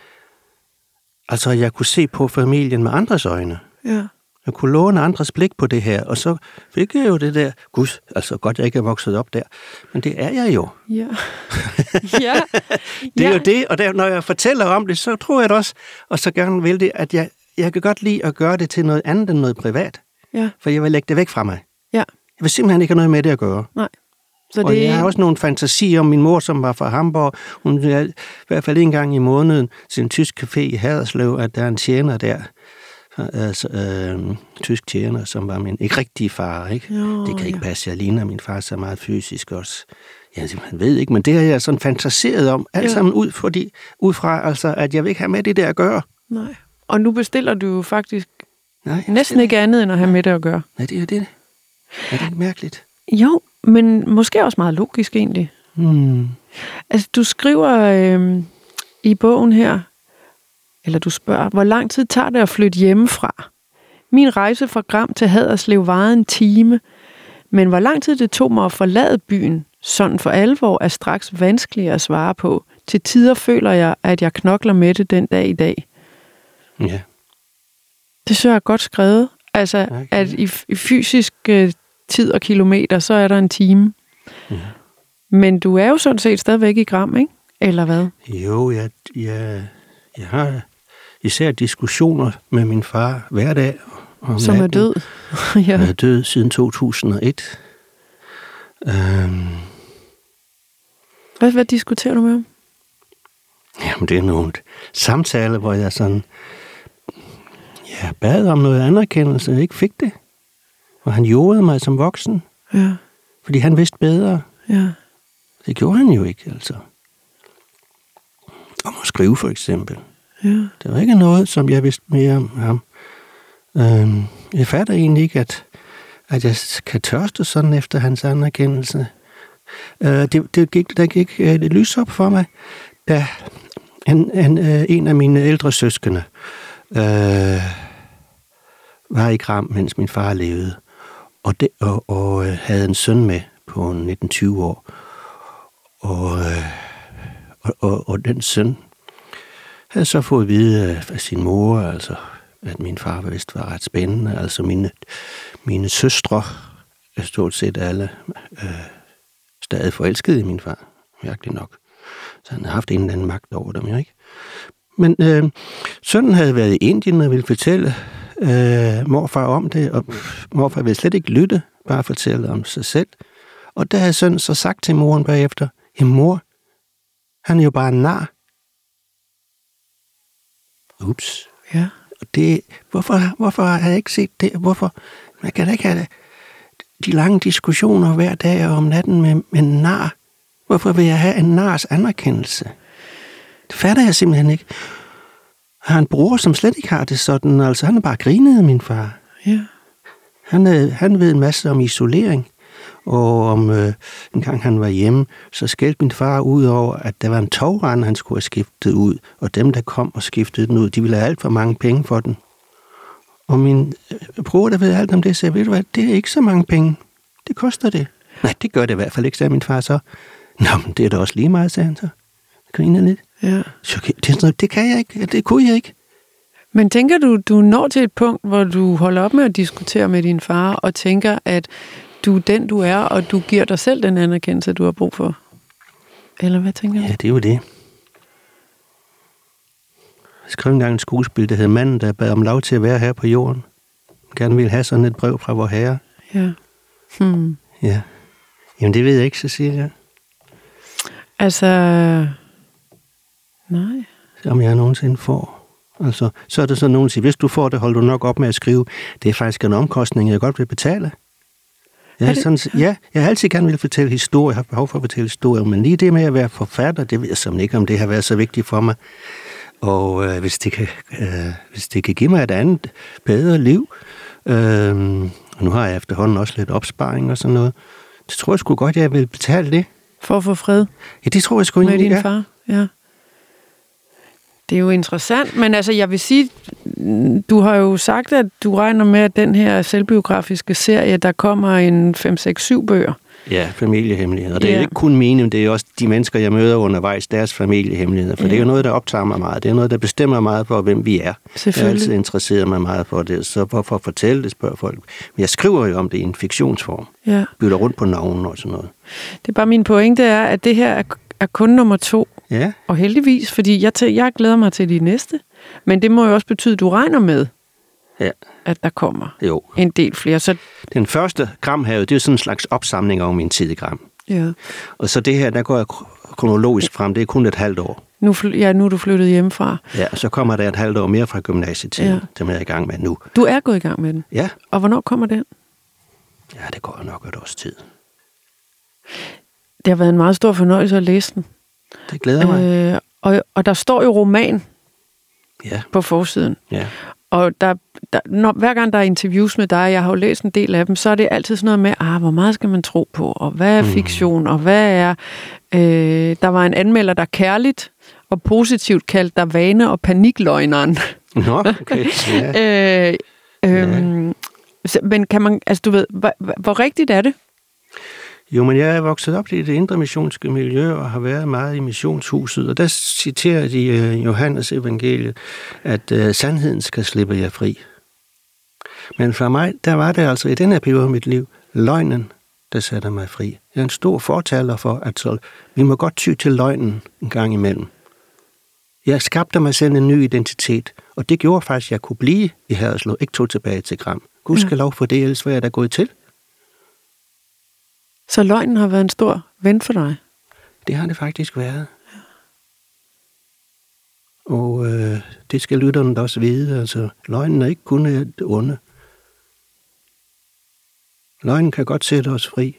Speaker 4: altså jeg kunne se på familien med andres øjne.
Speaker 1: Ja.
Speaker 4: Jeg kunne låne andres blik på det her, og så fik jeg jo det der, gud, altså godt, jeg ikke er vokset op der, men det er jeg jo.
Speaker 1: Ja. <laughs>
Speaker 4: ja. det er ja. jo det, og der, når jeg fortæller om det, så tror jeg det også, og så gerne vil det, at jeg, jeg kan godt lide at gøre det til noget andet end noget privat.
Speaker 1: Ja.
Speaker 4: For jeg vil lægge det væk fra mig.
Speaker 1: Ja.
Speaker 4: Vil simpelthen ikke have noget med det at gøre.
Speaker 1: Nej.
Speaker 4: Så det... Og jeg har også nogle fantasier om min mor, som var fra Hamburg. Hun er i hvert fald en gang i måneden til en tysk café i Haderslev, at der er en tjener der, altså, øh, tysk tjener, som var min ikke rigtig far. Ikke?
Speaker 1: Jo,
Speaker 4: det kan ikke
Speaker 1: ja.
Speaker 4: passe, jeg ligner min far så meget fysisk også. Jeg simpelthen ved ikke, men det har jeg sådan fantaseret om, alt ja. sammen ud, fordi, ud fra, altså, at jeg vil ikke have med det der at gøre.
Speaker 1: Nej. Og nu bestiller du jo faktisk
Speaker 4: Nej,
Speaker 1: næsten ikke andet end at have med det at gøre.
Speaker 4: Nej, det er det. Er det ikke mærkeligt?
Speaker 1: Jo, men måske også meget logisk egentlig.
Speaker 4: Hmm.
Speaker 1: Altså, du skriver øh, i bogen her, eller du spørger, hvor lang tid tager det at flytte hjemmefra? Min rejse fra Gram til Haderslev varede en time, men hvor lang tid det tog mig at forlade byen, sådan for alvor, er straks vanskeligere at svare på. Til tider føler jeg, at jeg knokler med det den dag i dag.
Speaker 4: Ja.
Speaker 1: Det synes jeg er godt skrevet. Altså,
Speaker 4: Okay.
Speaker 1: at i, i fysisk øh, tid og kilometer, så er der en time.
Speaker 4: Ja.
Speaker 1: Men du er jo sådan set stadigvæk i Gram, ikke? Eller hvad?
Speaker 4: Jo, jeg, jeg, jeg har især diskussioner med min far hver dag. Om
Speaker 1: Som er
Speaker 4: natten.
Speaker 1: død. <laughs> ja.
Speaker 4: Jeg er død siden 2001. Øhm,
Speaker 1: Hvad, hvad diskuterer du med ham?
Speaker 4: jamen, det er nogle samtaler, hvor jeg sådan ja, bad om noget anerkendelse, ikke fik det. Og han jordede mig som voksen,
Speaker 1: Ja,
Speaker 4: fordi han vidste bedre.
Speaker 1: ja,
Speaker 4: Det gjorde han jo ikke, altså. Om at skrive, for eksempel.
Speaker 1: ja.
Speaker 4: Det var ikke noget, som jeg vidste mere om ham. Øhm, jeg fatter egentlig ikke, at, at jeg kan tørste sådan efter hans anerkendelse. Øh, det, det gik, der gik øh, det lys op for mig, da en, en, øh, en af mine ældre søskende øh, var i Gram, mens min far levede, og, det, og, og øh, havde en søn med på 19-20 år. Og, øh, og, og, og den søn havde så fået at vide af sin mor, altså, at min far vist var ret spændende. Altså mine, mine søstre, er stort set alle, øh, stadig forelskede i min far, mærkeligt nok. Så han havde haft en eller anden magt over dem, jo ikke? Men øh, sønnen havde været i Indien og ville fortælle øh, morfar om det, og morfar ville slet ikke lytte, bare fortælle om sig selv. Og der havde sønnen så sagt til moren bagefter, jamen mor, han er jo bare en nar. Ups.
Speaker 1: Ja.
Speaker 4: Og det, hvorfor, hvorfor har jeg ikke set det? Hvorfor? Man kan da ikke have de lange diskussioner hver dag og om natten med, med en nar. Hvorfor vil jeg have en nars anerkendelse? Det fatter jeg simpelthen ikke. Har en bror, som slet ikke har det sådan. Altså, han er bare grinet af min far.
Speaker 1: Ja.
Speaker 4: Han, øh, han ved en masse om isolering. Og om øh, en gang han var hjemme, så skældte min far ud over, at der var en togrand, han skulle have skiftet ud. Og dem, der kom og skiftede den ud, de ville have alt for mange penge for den. Og min øh, bror, der ved alt om det, sagde, ved du hvad, det er ikke så mange penge. Det koster det. Nej, det gør det i hvert fald ikke, sagde min far så. Nå, men det er da også lige meget, sagde han så. Griner lidt.
Speaker 1: Ja.
Speaker 4: Så, det, er sådan noget, det kan jeg ikke, det kunne jeg ikke.
Speaker 1: Men tænker du, du når til et punkt, hvor du holder op med at diskutere med din far, og tænker, at du er den, du er, og du giver dig selv den anerkendelse, du har brug for? Eller hvad tænker du?
Speaker 4: Ja, det er jo det. Jeg skrev engang et skuespil, der hed Manden, der bad om lov til at være her på jorden. Jeg gerne ville have sådan et brev fra vor herre.
Speaker 1: Ja. Hmm.
Speaker 4: Ja. Jamen, det ved jeg ikke, Cecilia.
Speaker 1: Altså, nej.
Speaker 4: Om jeg nogensinde får. Altså, så er det så nogen, siger, hvis du får det, holder du nok op med at skrive. Det er faktisk en omkostning, jeg godt vil betale. Jeg,
Speaker 1: det-
Speaker 4: sådan, ja, jeg har altid gerne vil fortælle historie, jeg har behov for at fortælle historier, men lige det med at være forfatter, det ved jeg simpelthen ikke, om det har været så vigtigt for mig. Og øh, hvis, det kan, øh, hvis det kan give mig et andet, bedre liv, øh, og nu har jeg efterhånden også lidt opsparing og sådan noget, det tror jeg sgu godt, jeg vil betale det.
Speaker 1: For at få fred
Speaker 4: Ja, det tror jeg sgu
Speaker 1: med
Speaker 4: egentlig,
Speaker 1: din
Speaker 4: ja.
Speaker 1: far. Ja. Det er jo interessant, men altså, jeg vil sige, du har jo sagt, at du regner med, at den her selvbiografiske serie, der kommer en 5, 6, 7 bøger.
Speaker 4: Ja, familiehemmeligheder. Og det er
Speaker 1: Ja.
Speaker 4: ikke kun mine, det er også de mennesker, jeg møder undervejs, deres familiehemmeligheder. For
Speaker 1: Ja.
Speaker 4: det er jo noget, der optager mig meget. Det er noget, der bestemmer meget for, hvem vi er. Jeg
Speaker 1: Selvfølgelig.
Speaker 4: altid interesseret mig meget for det. Så hvorfor fortælle det, spørger folk. Men jeg skriver jo om det i en fiktionsform.
Speaker 1: Ja.
Speaker 4: Bytter rundt på navnen og sådan noget.
Speaker 1: Det er bare min pointe er, at det her er, kun nummer to.
Speaker 4: Ja,
Speaker 1: Og heldigvis, fordi jeg, tæ- jeg glæder mig til de næste. Men det må jo også betyde, at du regner med,
Speaker 4: ja,
Speaker 1: at der kommer
Speaker 4: jo.
Speaker 1: en del flere. Så
Speaker 4: Den første Gramhavet, det er jo sådan en slags opsamling over min tid i Gram.
Speaker 1: ja.
Speaker 4: Og så det her, der går jeg kro- kronologisk frem, det er kun et halvt år.
Speaker 1: nu, ja, nu er du flyttet hjemmefra.
Speaker 4: Ja, og så kommer der et halvt år mere fra gymnasietiden,
Speaker 1: Ja.
Speaker 4: ja. som jeg er i gang med nu.
Speaker 1: Du er gået i gang med den.
Speaker 4: Ja,
Speaker 1: Og hvornår kommer den?
Speaker 4: ja det går nok et års tid.
Speaker 1: Det har været en meget stor fornøjelse at læse den.
Speaker 4: Det glæder mig.
Speaker 1: Øh, og, og der står jo roman
Speaker 4: Ja,
Speaker 1: på forsiden.
Speaker 4: ja.
Speaker 1: Og der, der, når, hver gang der er interviews med dig, jeg har jo læst en del af dem, så er det altid sådan noget med, ah, hvor meget skal man tro på, og hvad er fiktion, og hvad er... Øh, der var en anmelder, der kærligt og positivt kaldte dig vane- og panikløgneren.
Speaker 4: Nå, okay. Ja. <laughs>
Speaker 1: øh, øh, så, men kan man, altså du ved, hvor- hvor rigtigt er det?
Speaker 4: Jo, men jeg er vokset op i det indre missionske miljø og har været meget i missionshuset, og der citerer de øh, Johannes evangeliet, at øh, sandheden skal slippe jer fri. Men for mig, der var det altså i den her periode af mit liv, løgnen, der sætter mig fri. Jeg er en stor fortaler for, at så, vi må godt ty til løgnen en gang imellem. Jeg skabte mig selv en ny identitet, og det gjorde faktisk, at jeg kunne blive i Haderslev, ikke tog tilbage til Gram. Gud skal lov for det, ellers var jeg da gået til.
Speaker 1: Så løgnen har været en stor ven for dig.
Speaker 4: Det har det faktisk været. Og øh, det skal lytterne da også vide. Altså, løgnen er ikke kun et onde. Løgnen kan godt sætte os fri.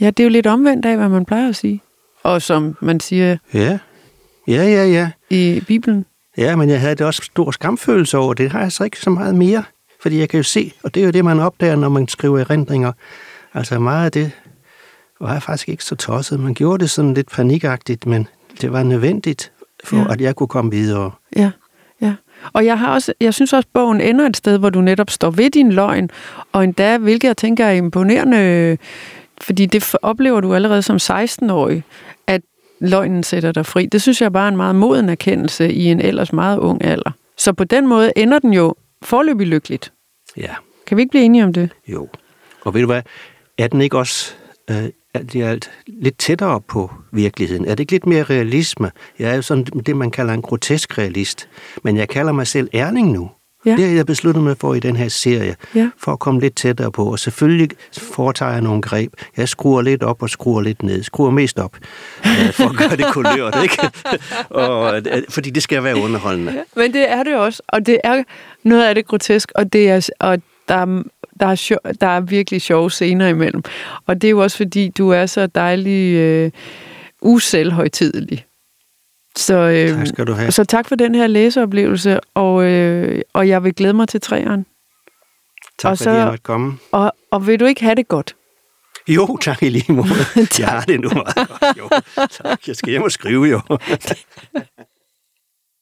Speaker 1: Ja, det er jo lidt omvendt af, hvad man plejer at sige. Og som man siger
Speaker 4: Ja, ja, ja, ja.
Speaker 1: i Bibelen.
Speaker 4: Ja, men jeg havde det også stor skamfølelse over. Det har jeg så ikke så meget mere. Fordi jeg kan jo se, og det er jo det, man opdager, når man skriver erindringer. Altså meget af det var faktisk ikke så tosset. Man gjorde det sådan lidt panikagtigt, men det var nødvendigt for,
Speaker 1: Ja.
Speaker 4: at jeg kunne komme videre.
Speaker 1: Ja, ja. Og jeg, har også, jeg synes også, at bogen ender et sted, hvor du netop står ved din løgn, og endda, hvilket jeg tænker er imponerende, fordi det oplever du allerede som 16-årig, at løgnen sætter dig fri. Det synes jeg bare er en meget moden erkendelse i en ellers meget ung alder. Så på den måde ender den jo forløbig lykkeligt.
Speaker 4: Ja.
Speaker 1: Kan vi ikke blive enige om det?
Speaker 4: Jo. Og ved du hvad, er den ikke også øh, alt i alt lidt tættere på virkeligheden? Er det ikke lidt mere realisme? Jeg er jo sådan det, man kalder en grotesk realist. Men jeg kalder mig selv Erling nu.
Speaker 1: Ja.
Speaker 4: Det har jeg besluttet mig for i den her serie,
Speaker 1: Ja.
Speaker 4: for at komme lidt tættere på. Og selvfølgelig foretager jeg nogle greb. Jeg skruer lidt op og skruer lidt ned. Skruer mest op, øh, for at gøre det kulørt, ikke? <laughs> og, øh, fordi det skal være underholdende.
Speaker 1: Men det er det også, og det er noget af det grotesk, og, det er, og der, er- der, er sjov, der er virkelig sjove scener imellem. Og det er jo også fordi, du er så dejlig øh, uselvhøjtidelig. Så, øh,
Speaker 4: Tak skal du have.
Speaker 1: så tak for den her læseoplevelse, og, øh, og jeg vil glæde mig til træeren.
Speaker 4: Tak
Speaker 1: og
Speaker 4: fordi
Speaker 1: så-
Speaker 4: jeg måtte komme.
Speaker 1: Og, og vil du ikke have det godt?
Speaker 4: Jo, tak i lige måde. <laughs> Jeg har det nu meget godt. Jo, <laughs> tak. Jeg skal hjem og skrive, jo. <laughs>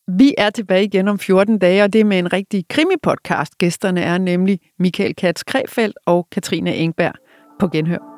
Speaker 1: Vi er tilbage igen om 14 dage, og det er med en rigtig krimi-podcast. Gæsterne er nemlig Michael Katz Krefeldt og Katrine Engberg. På genhør.